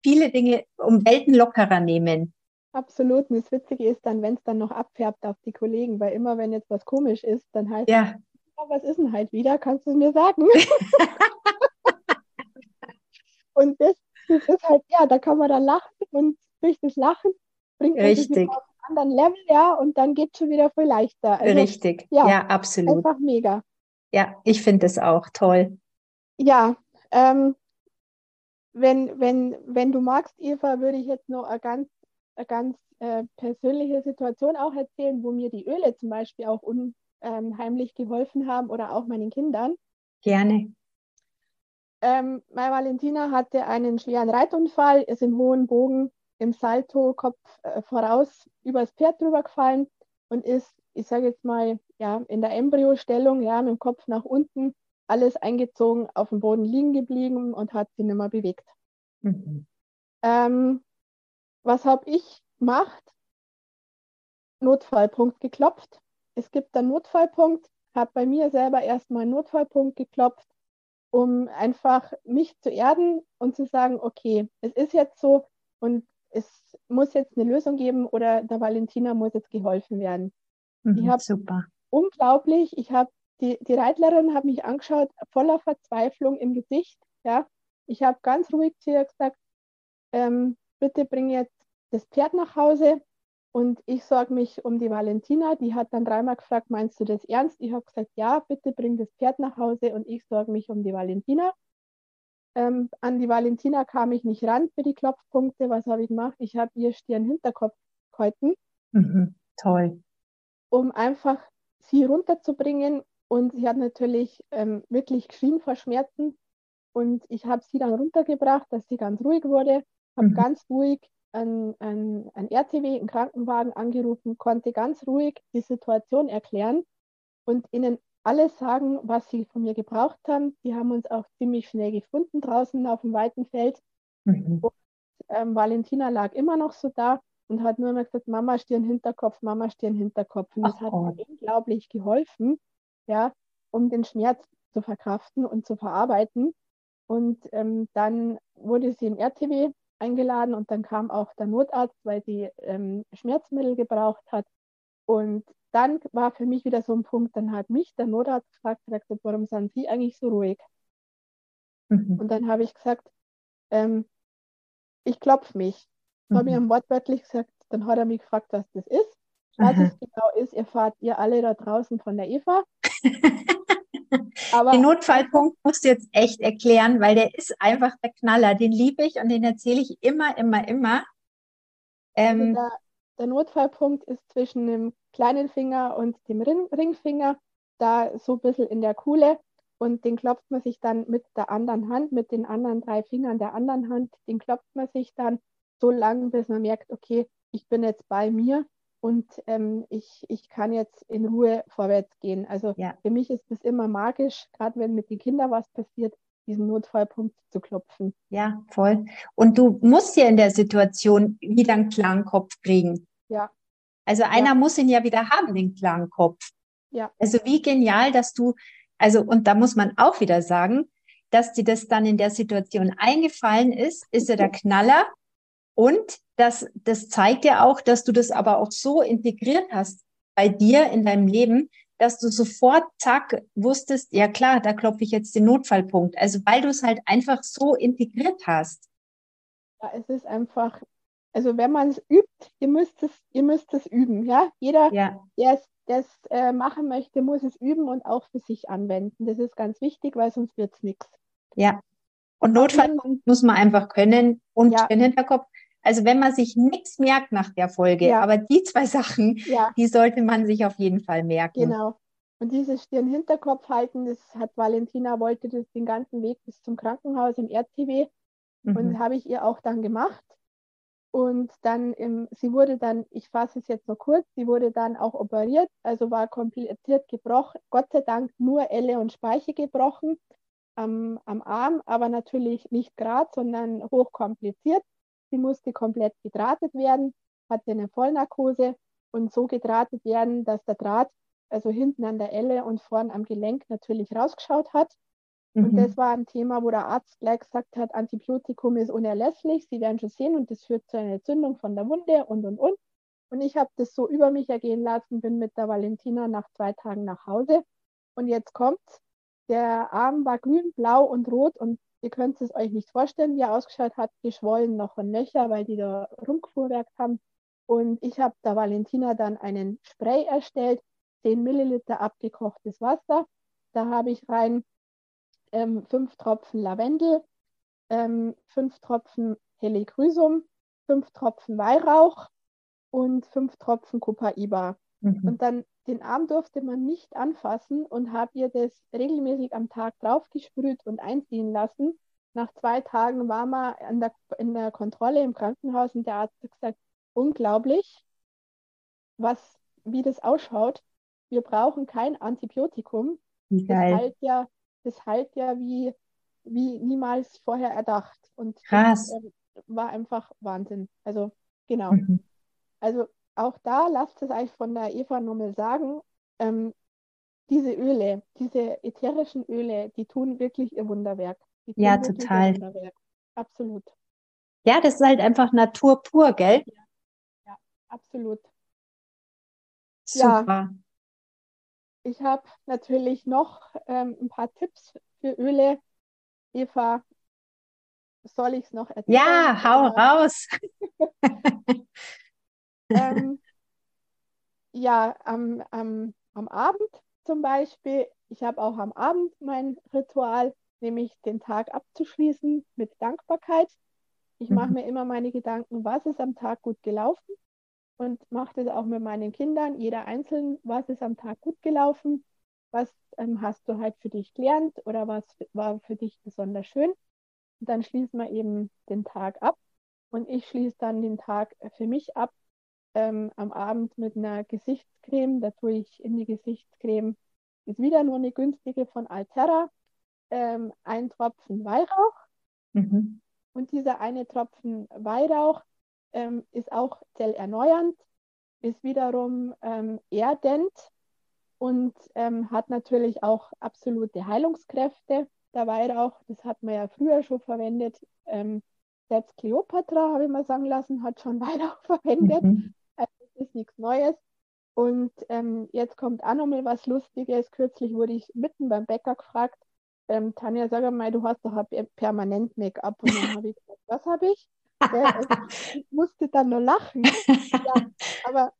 viele Dinge um Welten lockerer nehmen. Absolut. Und das Witzige ist dann, wenn es dann noch abfärbt auf die Kollegen, weil immer, wenn jetzt was komisch ist, dann heißt ja. es, was ist denn halt wieder? Kannst du es mir sagen? und das, das ist halt, ja, da kann man dann lachen und durch das Lachen bringt man Richtig. sich auf einen anderen Level, ja, und dann geht es schon wieder viel leichter. Also, Richtig, ja, ja, absolut. Einfach mega. Ja, ich finde es auch toll. Ja, ähm, wenn, wenn, wenn du magst, Eva, würde ich jetzt noch eine ganz, eine ganz äh, persönliche Situation auch erzählen, wo mir die Öle zum Beispiel auch unheimlich geholfen haben oder auch meinen Kindern. Gerne. Ähm, meine Valentina hatte einen schweren Reitunfall, ist im hohen Bogen im Salto Kopf äh, voraus übers Pferd drüber gefallen und ist, ich sage jetzt mal, ja, in der Embryostellung, ja, mit dem Kopf nach unten, alles eingezogen, auf dem Boden liegen geblieben und hat sie nicht mehr bewegt. Mhm. Ähm, was habe ich gemacht? Notfallpunkt geklopft. Es gibt einen Notfallpunkt, habe bei mir selber erstmal einen Notfallpunkt geklopft, um einfach mich zu erden und zu sagen, okay, es ist jetzt so und es muss jetzt eine Lösung geben oder der Valentina muss jetzt geholfen werden. Mhm, ich habe super unglaublich. Ich habe die, die Reitlerin hat mich angeschaut, voller Verzweiflung im Gesicht. Ja, ich habe ganz ruhig zu ihr gesagt, ähm, bitte bring jetzt das Pferd nach Hause. Und ich sorge mich um die Valentina. Die hat dann dreimal gefragt, meinst du das ernst? Ich habe gesagt, ja, bitte bring das Pferd nach Hause und ich sorge mich um die Valentina. Ähm, an die Valentina kam ich nicht ran für die Klopfpunkte. Was habe ich gemacht? Ich habe ihr Stirn-Hinterkopf gehalten. Mhm, toll. Um einfach sie runterzubringen. Und sie hat natürlich ähm, wirklich geschrien vor Schmerzen. Und ich habe sie dann runtergebracht, dass sie ganz ruhig wurde. Habe mhm. ganz ruhig ein, ein, ein RTW, einen Krankenwagen angerufen, konnte ganz ruhig die Situation erklären und ihnen alles sagen, was sie von mir gebraucht haben. Die haben uns auch ziemlich schnell gefunden draußen auf dem weiten Feld. Mhm. Und, ähm, Valentina lag immer noch so da und hat nur immer gesagt, Mama Stirn Hinterkopf, Mama Stirn Hinterkopf. Und das Ach, hat mir unglaublich geholfen, ja, um den Schmerz zu verkraften und zu verarbeiten. Und ähm, dann wurde sie im RTW eingeladen und dann kam auch der Notarzt, weil sie ähm, Schmerzmittel gebraucht hat. Und dann war für mich wieder so ein Punkt, dann hat mich der Notarzt gefragt, gesagt, warum sind Sie eigentlich so ruhig? Mhm. Und dann habe ich gesagt, ähm, ich klopfe mich. Mhm. habe ich ihm wortwörtlich gesagt, dann hat er mich gefragt, was das ist. Was mhm. es genau ist, erfahrt ihr alle da draußen von der Eva. Aber den Notfallpunkt musst du jetzt echt erklären, weil der ist einfach der Knaller. Den liebe ich und den erzähle ich immer, immer, immer. Also ähm, der, der, Notfallpunkt ist zwischen dem kleinen Finger und dem Ring, Ringfinger, da so ein bisschen in der Kuhle. Und den klopft man sich dann mit der anderen Hand, mit den anderen drei Fingern der anderen Hand, den klopft man sich dann so lange, bis man merkt, okay, ich bin jetzt bei mir und ähm, ich, ich kann jetzt in Ruhe vorwärts gehen. Also ja. für mich ist es immer magisch, gerade wenn mit den Kindern was passiert, diesen Notfallpunkt zu klopfen. Ja, voll. Und du musst ja in der Situation wieder einen klaren Kopf kriegen. Ja. Also einer ja. muss ihn ja wieder haben, den klaren Kopf. Ja. Also wie genial, dass du, also und da muss man auch wieder sagen, dass dir das dann in der Situation eingefallen ist, ist ja der Knaller. Und das, das zeigt ja auch, dass du das aber auch so integriert hast bei dir in deinem Leben, dass du sofort, zack, wusstest, ja klar, da klopfe ich jetzt den Notfallpunkt. Also weil du es halt einfach so integriert hast. Ja, es ist einfach, also wenn man es übt, ihr müsst es, ihr müsst es üben, ja. Jeder, ja. der es äh, machen möchte, muss es üben und auch für sich anwenden. Das ist ganz wichtig, weil sonst wird es nichts. Ja. Und Notfallpunkt muss man einfach können und ja. den Hinterkopf. Also wenn man sich nichts merkt nach der Folge, ja. aber die zwei Sachen, ja. die sollte man sich auf jeden Fall merken. Genau. Und dieses Stirn-Hinterkopf halten, das hat Valentina wollte das den ganzen Weg bis zum Krankenhaus im RTW mhm. und habe ich ihr auch dann gemacht. Und dann, im, sie wurde dann, ich fasse es jetzt noch kurz, sie wurde dann auch operiert, also war kompliziert gebrochen, Gott sei Dank nur Elle und Speiche gebrochen am, am Arm, aber natürlich nicht gerade, sondern hochkompliziert. Sie musste komplett gedrahtet werden, hatte eine Vollnarkose und so gedrahtet werden, dass der Draht also hinten an der Elle und vorn am Gelenk natürlich rausgeschaut hat. Mhm. Und das war ein Thema, wo der Arzt gleich gesagt hat, Antibiotikum ist unerlässlich, Sie werden schon sehen und das führt zu einer Entzündung von der Wunde und und und. Und ich habe das so über mich ergehen lassen, bin mit der Valentina nach zwei Tagen nach Hause. Und jetzt kommt's. Der Arm war grün, blau und rot und Ihr könnt es euch nicht vorstellen, wie er ausgeschaut hat, geschwollen noch von Löcher, weil die da rumgefuhrwerkt haben. Und ich habe da Valentina dann einen Spray erstellt, 10 Milliliter abgekochtes Wasser. Da habe ich rein ähm, 5 Tropfen Lavendel, ähm, 5 Tropfen Helichrysum, 5 Tropfen Weihrauch und 5 Tropfen Copaiba. Mhm. Und dann den Arm durfte man nicht anfassen und habe ihr das regelmäßig am Tag draufgesprüht und einziehen lassen. Nach zwei Tagen war man in der, in der Kontrolle im Krankenhaus und der Arzt hat gesagt, unglaublich, was, wie das ausschaut. Wir brauchen kein Antibiotikum. Das heilt ja, das heilt ja wie, wie niemals vorher erdacht. Und Krass. Das, äh, war einfach Wahnsinn. Also genau. Mhm. Also auch da lasst es euch von der Eva nochmal sagen, ähm, diese Öle, diese ätherischen Öle, die tun wirklich ihr Wunderwerk. ja, total. Wunderwerk. Absolut. Ja, das ist halt einfach Natur pur, gell? Ja, ja absolut. Super. Ja, ich habe natürlich noch ähm, ein paar Tipps für Öle. Eva, soll ich es noch erzählen? Ja, hau raus. ähm, ja, am, am, am Abend zum Beispiel, ich habe auch am Abend mein Ritual, nämlich den Tag abzuschließen mit Dankbarkeit. Ich mache mhm. mir immer meine Gedanken, was ist am Tag gut gelaufen und mache das auch mit meinen Kindern, jeder einzeln, was ist am Tag gut gelaufen, was ähm, hast du halt für dich gelernt oder was war für dich besonders schön. Und dann schließen wir eben den Tag ab und ich schließe dann den Tag für mich ab ähm, am Abend mit einer Gesichtscreme. Da tue ich in die Gesichtscreme, ist wieder nur eine günstige von Altera, ähm, ein Tropfen Weihrauch. Mhm. Und dieser eine Tropfen Weihrauch ähm, ist auch zellerneuernd, ist wiederum ähm, erdend und ähm, hat natürlich auch absolute Heilungskräfte. Der Weihrauch, das hat man ja früher schon verwendet. Ähm, selbst Kleopatra, habe ich mal sagen lassen, hat schon Weihrauch verwendet. Mhm. Ist nichts Neues. Und ähm, jetzt kommt auch nochmal was Lustiges. Kürzlich wurde ich mitten beim Bäcker gefragt, ähm, Tanja, sag mal, du hast doch permanent Make-up. Und dann habe ich gesagt, was habe ich? Also ich musste dann nur lachen. Ja, aber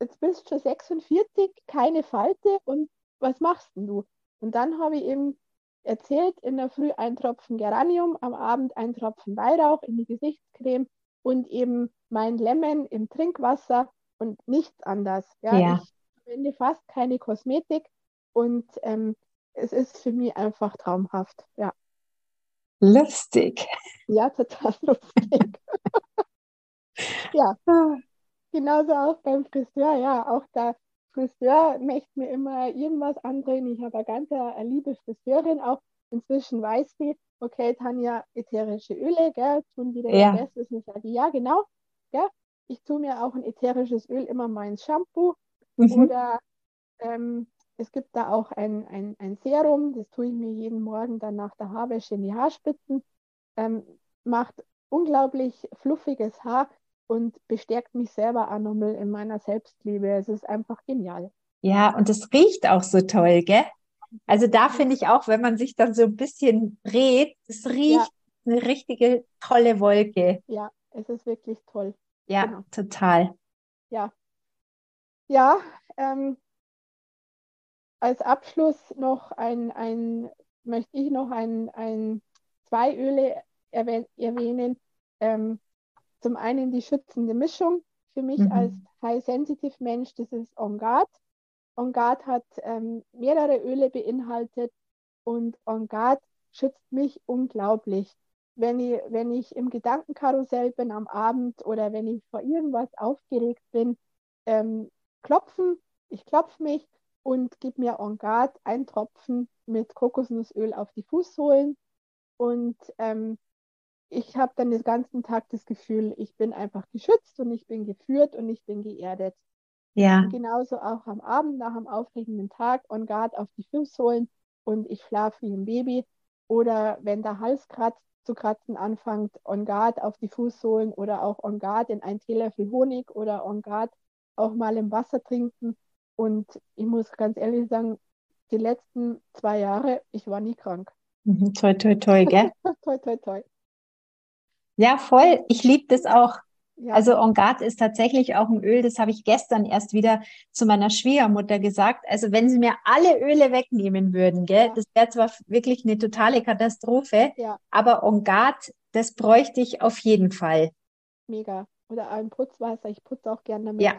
jetzt bist du schon 46, keine Falte und was machst denn du? Und dann habe ich eben erzählt, in der Früh ein Tropfen Geranium, am Abend ein Tropfen Weihrauch in die Gesichtscreme und eben mein Lemon im Trinkwasser und nichts anderes. Ja, ja. Ich verwende fast keine Kosmetik und ähm, es ist für mich einfach traumhaft. Ja. Lustig. Ja, total lustig. ja. Ah. Genauso auch beim Friseur, ja. Auch der Friseur möchte mir immer irgendwas andrehen. Ich habe eine ganz eine liebe Friseurin, auch inzwischen weiß sie, okay, Tanja, ätherische Öle, gell, tun wieder ja. ihr Bestes. Ich sage, ja, genau, gell. Ich tue mir auch ein ätherisches Öl immer mal ins Shampoo mhm. oder ähm, es gibt da auch ein, ein, ein Serum, das tue ich mir jeden Morgen dann nach der Haarwäsche in die Haarspitzen. Ähm, macht unglaublich fluffiges Haar und bestärkt mich selber auch nochmal in meiner Selbstliebe. Es ist einfach genial. Ja, und es riecht auch so toll, gell? Also da finde ich auch, wenn man sich dann so ein bisschen dreht, es riecht ja. eine richtige tolle Wolke. Ja, es ist wirklich toll. Ja, genau. total. Ja. Ja, ähm, als Abschluss noch ein, ein möchte ich noch ein, ein zwei Öle erwähnen. Ähm, zum einen die schützende Mischung. Für mich mhm. als High-Sensitive-Mensch, das ist On Guard. On Guard hat ähm, mehrere Öle beinhaltet und On Guard schützt mich unglaublich. Wenn ich, wenn ich im Gedankenkarussell bin am Abend oder wenn ich vor irgendwas aufgeregt bin, ähm, klopfen, ich klopfe mich und gebe mir On Guard einen Tropfen mit Kokosnussöl auf die Fußsohlen und ähm, ich habe dann den ganzen Tag das Gefühl, ich bin einfach geschützt und ich bin geführt und ich bin geerdet. Ja. Und genauso auch am Abend nach einem aufregenden Tag on guard auf die Fußsohlen und ich schlafe wie ein Baby. Oder wenn der Hals kratzt, zu kratzen anfängt, on guard auf die Fußsohlen oder auch on guard in ein Teelöffel Honig oder on guard auch mal im Wasser trinken. Und ich muss ganz ehrlich sagen, die letzten zwei Jahre, ich war nie krank. Mhm, toi, toi, toi, gell? toi, toi, toi. Ja, voll. Ich liebe das auch. Ja. Also On Guard ist tatsächlich auch ein Öl, das habe ich gestern erst wieder zu meiner Schwiegermutter gesagt. Also wenn sie mir alle Öle wegnehmen würden, gell, ja. das wäre zwar wirklich eine totale Katastrophe, ja. aber On Guard, das bräuchte ich auf jeden Fall. Mega. Oder ein Putzwasser, ich putze auch gerne damit. Ja,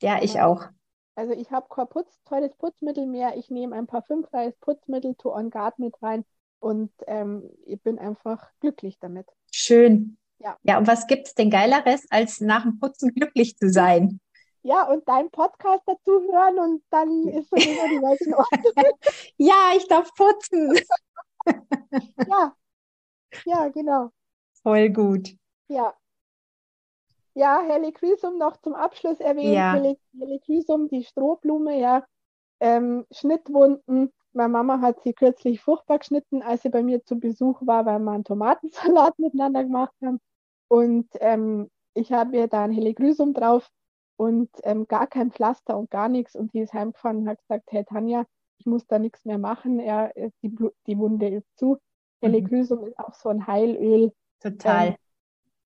ja, ich auch. Also ich habe kein Putz, tolles Putzmittel mehr. Ich nehme ein parfümfreies Putzmittel to On Guard mit rein und ähm, ich bin einfach glücklich damit. Schön. Ja. Ja, und was gibt es denn Geileres, als nach dem Putzen glücklich zu sein? Ja, und deinen Podcast dazu hören und dann ist sowieso die Welt in Ordnung. ja, ich darf putzen. ja, ja, genau. Voll gut. Ja. Ja, Helichrysum noch zum Abschluss erwähnt. Ja. Helichrysum, die Strohblume, ja. Ähm, Schnittwunden, meine Mama hat sie kürzlich furchtbar geschnitten, als sie bei mir zu Besuch war, weil wir einen Tomatensalat miteinander gemacht haben. Und ähm, ich habe ihr da ein Heligrysum drauf und ähm, gar kein Pflaster und gar nichts. Und sie ist heimgefahren und hat gesagt, hey Tanja, ich muss da nichts mehr machen. Ja, die, die Wunde ist zu. Mhm. Heligrysum ist auch so ein Heilöl. Total. Ähm,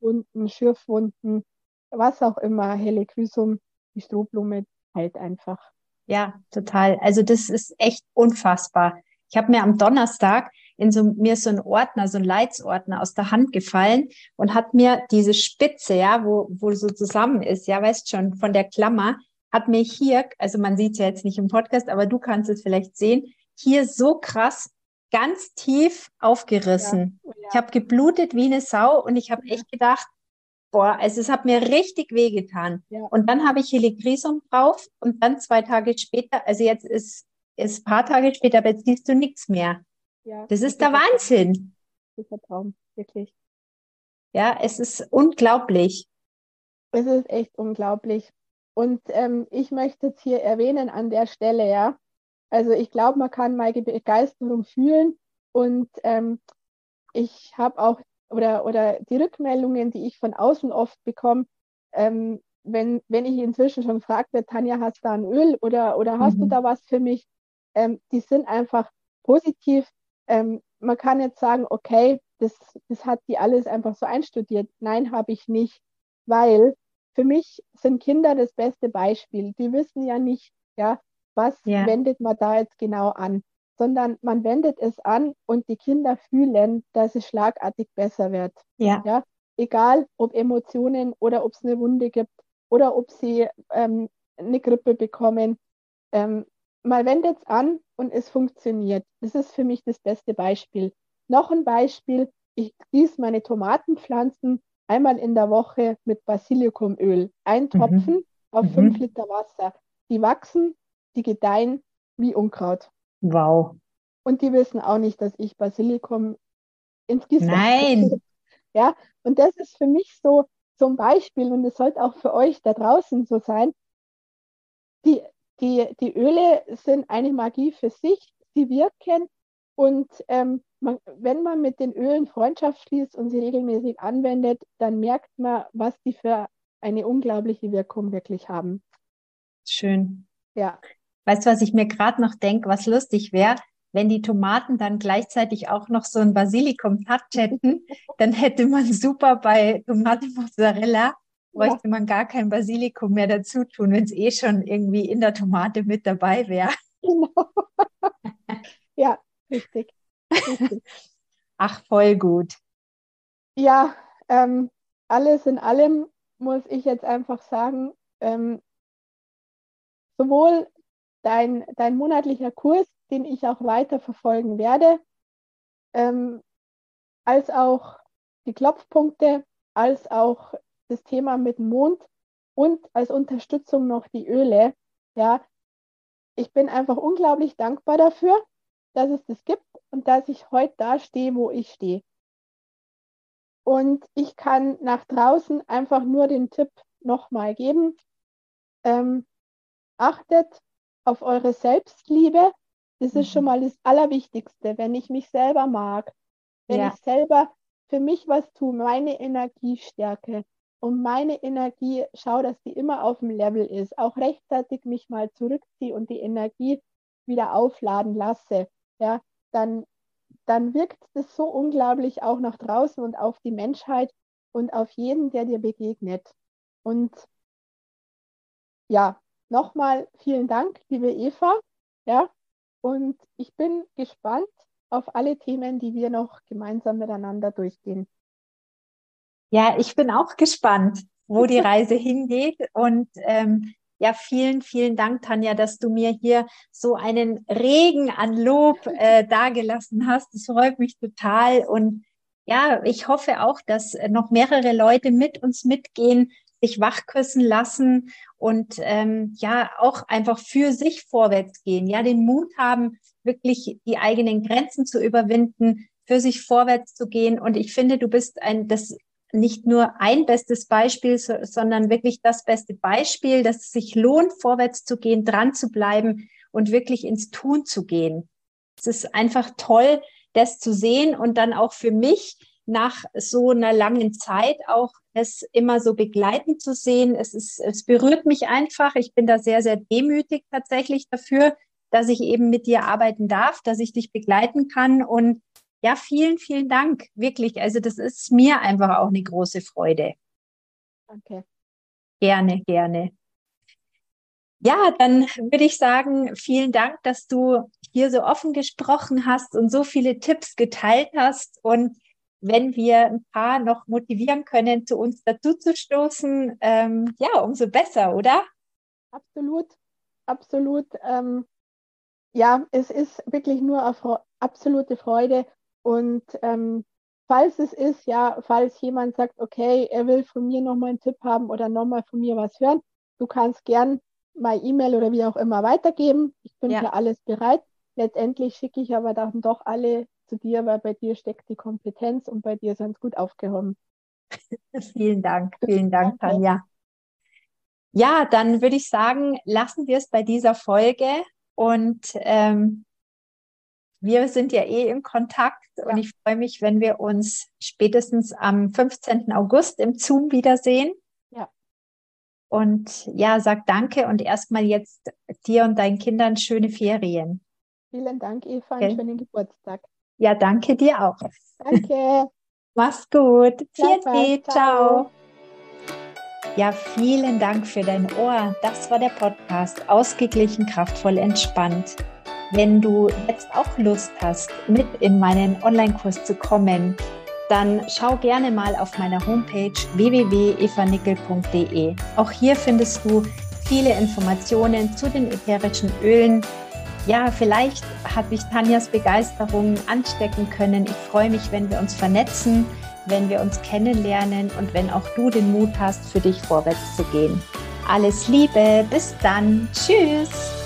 Wunden, Schürfwunden. was auch immer, Helichrysum, die Strohblume heilt einfach. Ja, total. Also das ist echt unfassbar. Ich habe mir am Donnerstag in so mir so ein Ordner, so ein Leitsordner aus der Hand gefallen und hat mir diese Spitze, ja, wo, wo so zusammen ist, ja, weißt schon, von der Klammer, hat mir hier, also man sieht es ja jetzt nicht im Podcast, aber du kannst es vielleicht sehen, hier so krass ganz tief aufgerissen. Ja, ja. Ich habe geblutet wie eine Sau und ich habe echt gedacht, boah, also es hat mir richtig wehgetan. Ja. Und dann habe ich Heligrisum drauf und dann zwei Tage später, also jetzt ist es paar Tage später, aber jetzt siehst du nichts mehr. Ja, das ist der Wahnsinn. Der Traum, wirklich. Ja, es ist unglaublich. Es ist echt unglaublich. Und ähm, ich möchte jetzt hier erwähnen an der Stelle, ja, also ich glaube, man kann meine Begeisterung fühlen und ähm, ich habe auch, oder, oder die Rückmeldungen, die ich von außen oft bekomme, ähm, wenn, wenn ich inzwischen schon fragte, Tanja, hast du da ein Öl oder, oder hast mhm. du da was für mich, ähm, die sind einfach positiv. Ähm, man kann jetzt sagen, okay, das, das hat die alles einfach so einstudiert. Nein, habe ich nicht, weil für mich sind Kinder das beste Beispiel. Die wissen ja nicht, ja, was ja. wendet man da jetzt genau an, sondern man wendet es an und die Kinder fühlen, dass es schlagartig besser wird. Ja. ja? Egal, ob Emotionen oder ob es eine Wunde gibt oder ob sie ähm, eine Grippe bekommen. Ähm, man wendet es an und es funktioniert. Das ist für mich das beste Beispiel. Noch ein Beispiel, ich gieße meine Tomatenpflanzen einmal in der Woche mit Basilikumöl. Ein mhm. Tropfen mhm. auf mhm. fünf Liter Wasser. Die wachsen, die gedeihen wie Unkraut. Wow. Und die wissen auch nicht, dass ich Basilikum ins Gießen Nein. Ja, und das ist für mich so zum Beispiel, und es sollte auch für euch da draußen so sein, die, die, die Öle sind eine Magie für sich, sie wirken und ähm, man, wenn man mit den Ölen Freundschaft schließt und sie regelmäßig anwendet, dann merkt man, was die für eine unglaubliche Wirkung wirklich haben. Schön. Ja. Weißt du, was ich mir gerade noch denke, was lustig wäre, wenn die Tomaten dann gleichzeitig auch noch so ein Basilikum-Touch hätten, dann hätte man super bei Tomate Mozzarella, bräuchte man gar kein Basilikum mehr dazu tun, wenn es eh schon irgendwie in der Tomate mit dabei wäre. Genau. ja, richtig. Ach, voll gut. Ja, ähm, alles in allem muss ich jetzt einfach sagen, ähm, sowohl dein, dein monatlicher Kurs, den ich auch weiter verfolgen werde, ähm, als auch die Klopfpunkte, als auch das Thema mit dem Mond und als Unterstützung noch die Öle. Ja, ich bin einfach unglaublich dankbar dafür, dass es das gibt und dass ich heute da stehe, wo ich stehe. Und ich kann nach draußen einfach nur den Tipp nochmal geben. Ähm, achtet auf eure Selbstliebe. Das ist schon mhm. mal das Allerwichtigste. Wenn ich mich selber mag, wenn ja. ich selber für mich was tue, meine Energie stärke und meine Energie schaue, dass die immer auf dem Level ist, auch rechtzeitig mich mal zurückziehe und die Energie wieder aufladen lasse, ja, dann, dann wirkt das so unglaublich auch nach draußen und auf die Menschheit und auf jeden, der dir begegnet. Und ja, nochmal vielen Dank, liebe Eva. Ja, und ich bin gespannt auf alle Themen, die wir noch gemeinsam miteinander durchgehen. Ja, ich bin auch gespannt, wo die Reise hingeht. Und ähm, ja, vielen, vielen Dank, Tanja, dass du mir hier so einen Regen an Lob äh, dagelassen hast. Das freut mich total. Und ja, ich hoffe auch, dass noch mehrere Leute mit uns mitgehen, sich wachküssen lassen und ähm, ja auch einfach für sich vorwärts gehen, ja den Mut haben, wirklich die eigenen Grenzen zu überwinden, für sich vorwärts zu gehen. Und ich finde, du bist ein das nicht nur ein bestes Beispiel, so, sondern wirklich das beste Beispiel, dass es sich lohnt, vorwärts zu gehen, dran zu bleiben und wirklich ins Tun zu gehen. Es ist einfach toll, das zu sehen und dann auch für mich nach so einer langen Zeit auch es immer so begleitend zu sehen. Es ist, es berührt mich einfach. Ich bin da sehr, sehr demütig tatsächlich dafür, dass ich eben mit dir arbeiten darf, dass ich dich begleiten kann und ja, vielen, vielen Dank. Wirklich. Also das ist mir einfach auch eine große Freude. Danke. Gerne, gerne. Ja, dann würde ich sagen, vielen Dank, dass du hier so offen gesprochen hast und so viele Tipps geteilt hast. Und wenn wir ein paar noch motivieren können, zu uns dazu zu stoßen, ähm, ja, umso besser, oder? Absolut, absolut. Ähm, ja, es ist wirklich nur eine absolute Freude. Und ähm, falls es ist, ja, falls jemand sagt, okay, er will von mir nochmal einen Tipp haben oder nochmal von mir was hören, du kannst gern meine E-Mail oder wie auch immer weitergeben. Ich bin ja. für alles bereit. Letztendlich schicke ich aber dann doch alle zu dir, weil bei dir steckt die Kompetenz und bei dir sind es gut aufgehoben. vielen Dank, vielen Dank. Tanja. Ja, dann würde ich sagen, lassen wir es bei dieser Folge und ähm, wir sind ja eh im Kontakt ja. und ich freue mich, wenn wir uns spätestens am 15. August im Zoom wiedersehen. Ja. Und ja, sag danke und erstmal jetzt dir und deinen Kindern schöne Ferien. Vielen Dank, Eva, okay. einen schönen Geburtstag. Ja, danke dir auch. Danke. Mach's gut. Vielen ciao. Ja, vielen Dank für dein Ohr. Das war der Podcast Ausgeglichen, kraftvoll, entspannt. Wenn du jetzt auch Lust hast, mit in meinen Online-Kurs zu kommen, dann schau gerne mal auf meiner Homepage www.evanickel.de. Auch hier findest du viele Informationen zu den ätherischen Ölen. Ja, vielleicht hat dich Tanjas Begeisterung anstecken können. Ich freue mich, wenn wir uns vernetzen, wenn wir uns kennenlernen und wenn auch du den Mut hast, für dich vorwärts zu gehen. Alles Liebe, bis dann. Tschüss.